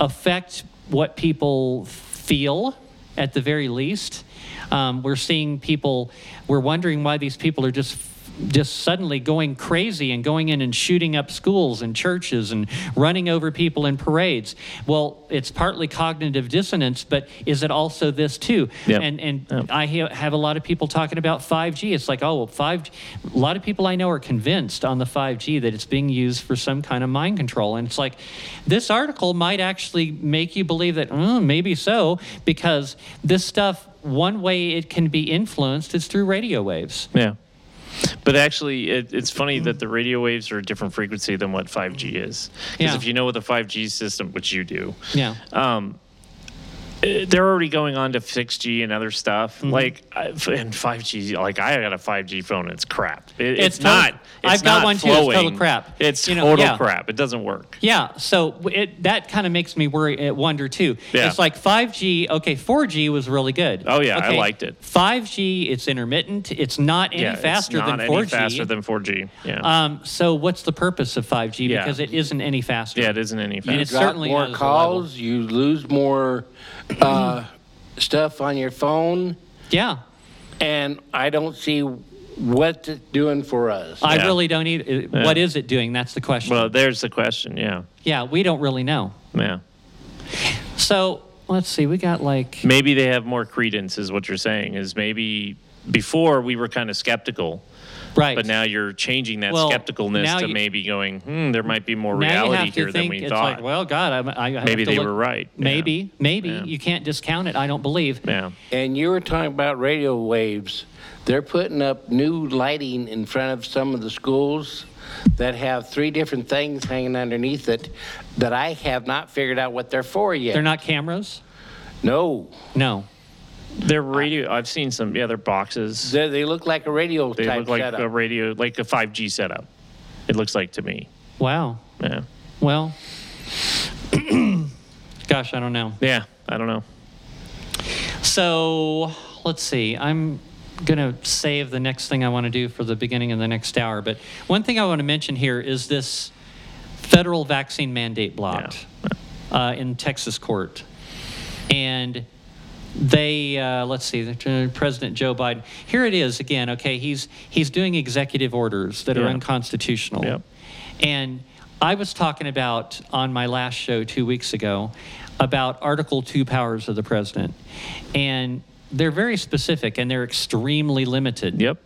affect what people feel at the very least um, we're seeing people we're wondering why these people are just just suddenly going crazy and going in and shooting up schools and churches and running over people in parades. Well, it's partly cognitive dissonance, but is it also this too? Yep. And and Yep. I hear, have a lot of people talking about 5G. It's like, oh, well, 5 A lot of people I know are convinced on the 5G that it's being used for some kind of mind control. And it's like, this article might actually make you believe that, oh, maybe so, because this stuff, one way it can be influenced is through radio waves. Yeah. But actually, it, it's funny that the radio waves are a different frequency than what 5G is. Because Yeah. if you know what the 5G system, which you do, Yeah. um, they're already going on to 6G and other stuff. Mm-hmm. Like, and 5G, like I got a 5G phone. It's crap. It- It's it's, not. total- It's I've got not one too, it's total crap. It's You know, total yeah. crap. It doesn't work. Yeah, so it, that kind of makes me worry, uh, wonder too. Yeah. It's like 5G. Okay, 4G was really good. Oh, yeah, I liked it. 5G, it's intermittent. It's not any yeah, faster it's not than any 4G. faster than 4G. Yeah. Um, so what's the purpose of 5G? Yeah. Because it isn't any faster. yeah, it isn't any And faster. it's Got certainly more not as reliable. calls. You lose more uh, stuff on your phone, Yeah. and I don't see what it's doing for us. I Yeah. really don't need. Yeah. What is it doing? That's the question. well, there's the question. Yeah. yeah, we don't really know. Yeah. So let's see. We got like Maybe they have more credence, is what you're saying. Is maybe before we were kind of skeptical, right. but now you're changing that Well, skepticalness to you- maybe going, hmm, there might be more now you reality have to here than think we it's thought. like, well, God, I, I have maybe to they look- were right. Yeah. Maybe, maybe Yeah. you can't discount it. I don't believe. Yeah. And you were talking about radio waves. They're putting up new lighting in front of some of the schools that have three different things hanging underneath it that I have not figured out what they're for yet. They're not cameras. No. No. They're radio. I've seen some. Yeah, they're boxes. They, they look like a radio They type look like setup. a radio, like a 5G setup. It looks like to me. Wow. Yeah. Well, gosh, I don't know. Yeah. I don't know. So let's see. I'm going to save the next thing I want to do for the beginning of the next hour. But one thing I want to mention here is this federal vaccine mandate blocked uh, in Texas court. And they, uh, let's see, President Joe Biden, here it is again, okay, he's, he's doing executive orders that are unconstitutional. Yep. And I was talking about on my last show two weeks ago about Article 2 powers of the president. And they're very specific and they're extremely limited. Yep.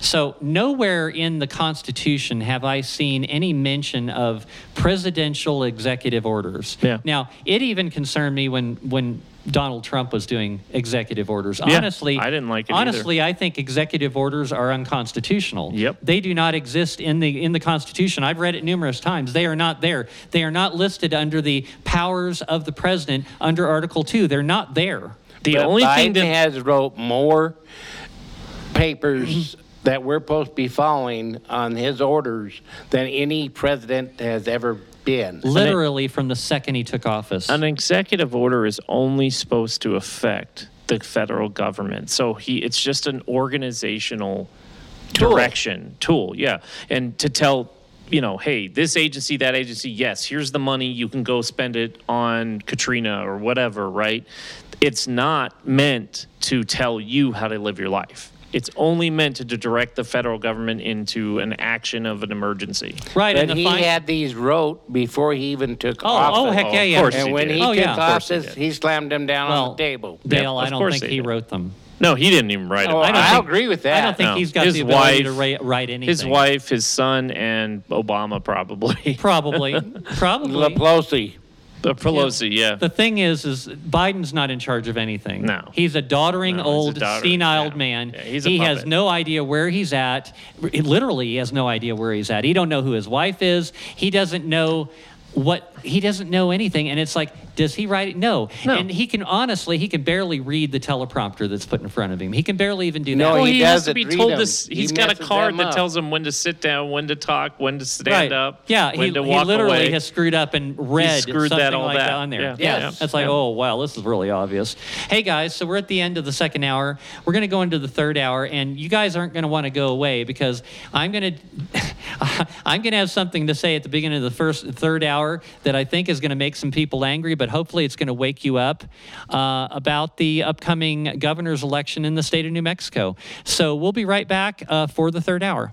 So, nowhere in the Constitution have I seen any mention of presidential executive orders. Yeah. Now, it even concerned me when, when Donald Trump was doing executive orders. Yeah, honestly, I didn't like it either. Honestly, I think executive orders are unconstitutional. Yep. They do not exist in the in the Constitution. I've read it numerous times. They are not there. They are not listed under the powers of the president under Article 2. They're not there. The But only Biden thing that has wrote more papers that we're supposed to be following on his orders than any president has ever been. Literally from the second he took office. an executive order is only supposed to affect the federal government. So he, it's just an organizational Tool. direction tool. Yeah, and to tell. You know, hey, this agency, that agency, yes, here's the money. You can go spend it on Katrina or whatever, right? It's not meant to tell you how to live your life. It's only meant to direct the federal government into an action of an emergency. right. But and the he fine- had these wrote before he even took Oh, oh office. oh, heck yeah, yeah. Of course And he when did. he Oh, took yeah. Of course he office, he slammed them down well, on the table. Dale, Yeah, I don't think he did. wrote them. No, he didn't even write it. Oh, I don't I think- agree with that. I don't think No. he's got His the ability to wife- ra- write anything. His wife, his son, and Obama probably. Probably. Probably. Pelosi. Uh, the Pelosi, yeah. The thing is, is Biden's not in charge of anything. No. he's a doddering No, he's a old, doddering, senile yeah. man. Yeah, he's a he has no idea where he's at. Literally, he has no idea where he's at. He don't know who his wife is. He doesn't know what he doesn't know anything. And it's like, does he write it? No. No. And he can honestly, he can barely read the teleprompter that's put in front of him. He can barely even do No, that. well, he he, has to be read told them. this. He He's got a card that tells him when to sit down, when to talk, when to stand Right. up, Yeah, when he, to he walk literally away. has screwed up and read screwed something that all like that. that on there. Yeah. Yeah, Yes. that's like, Yeah. oh wow, this is really obvious. Hey guys, so we're at the end of the second hour. We're going to go into the third hour, and you guys aren't going to want to go away because I'm going to, I'm going to have something to say at the beginning of the first third hour that I think is going to make some people angry, but hopefully it's going to wake you up uh, about the upcoming governor's election in the state of New Mexico. So we'll be right back uh, for the third hour.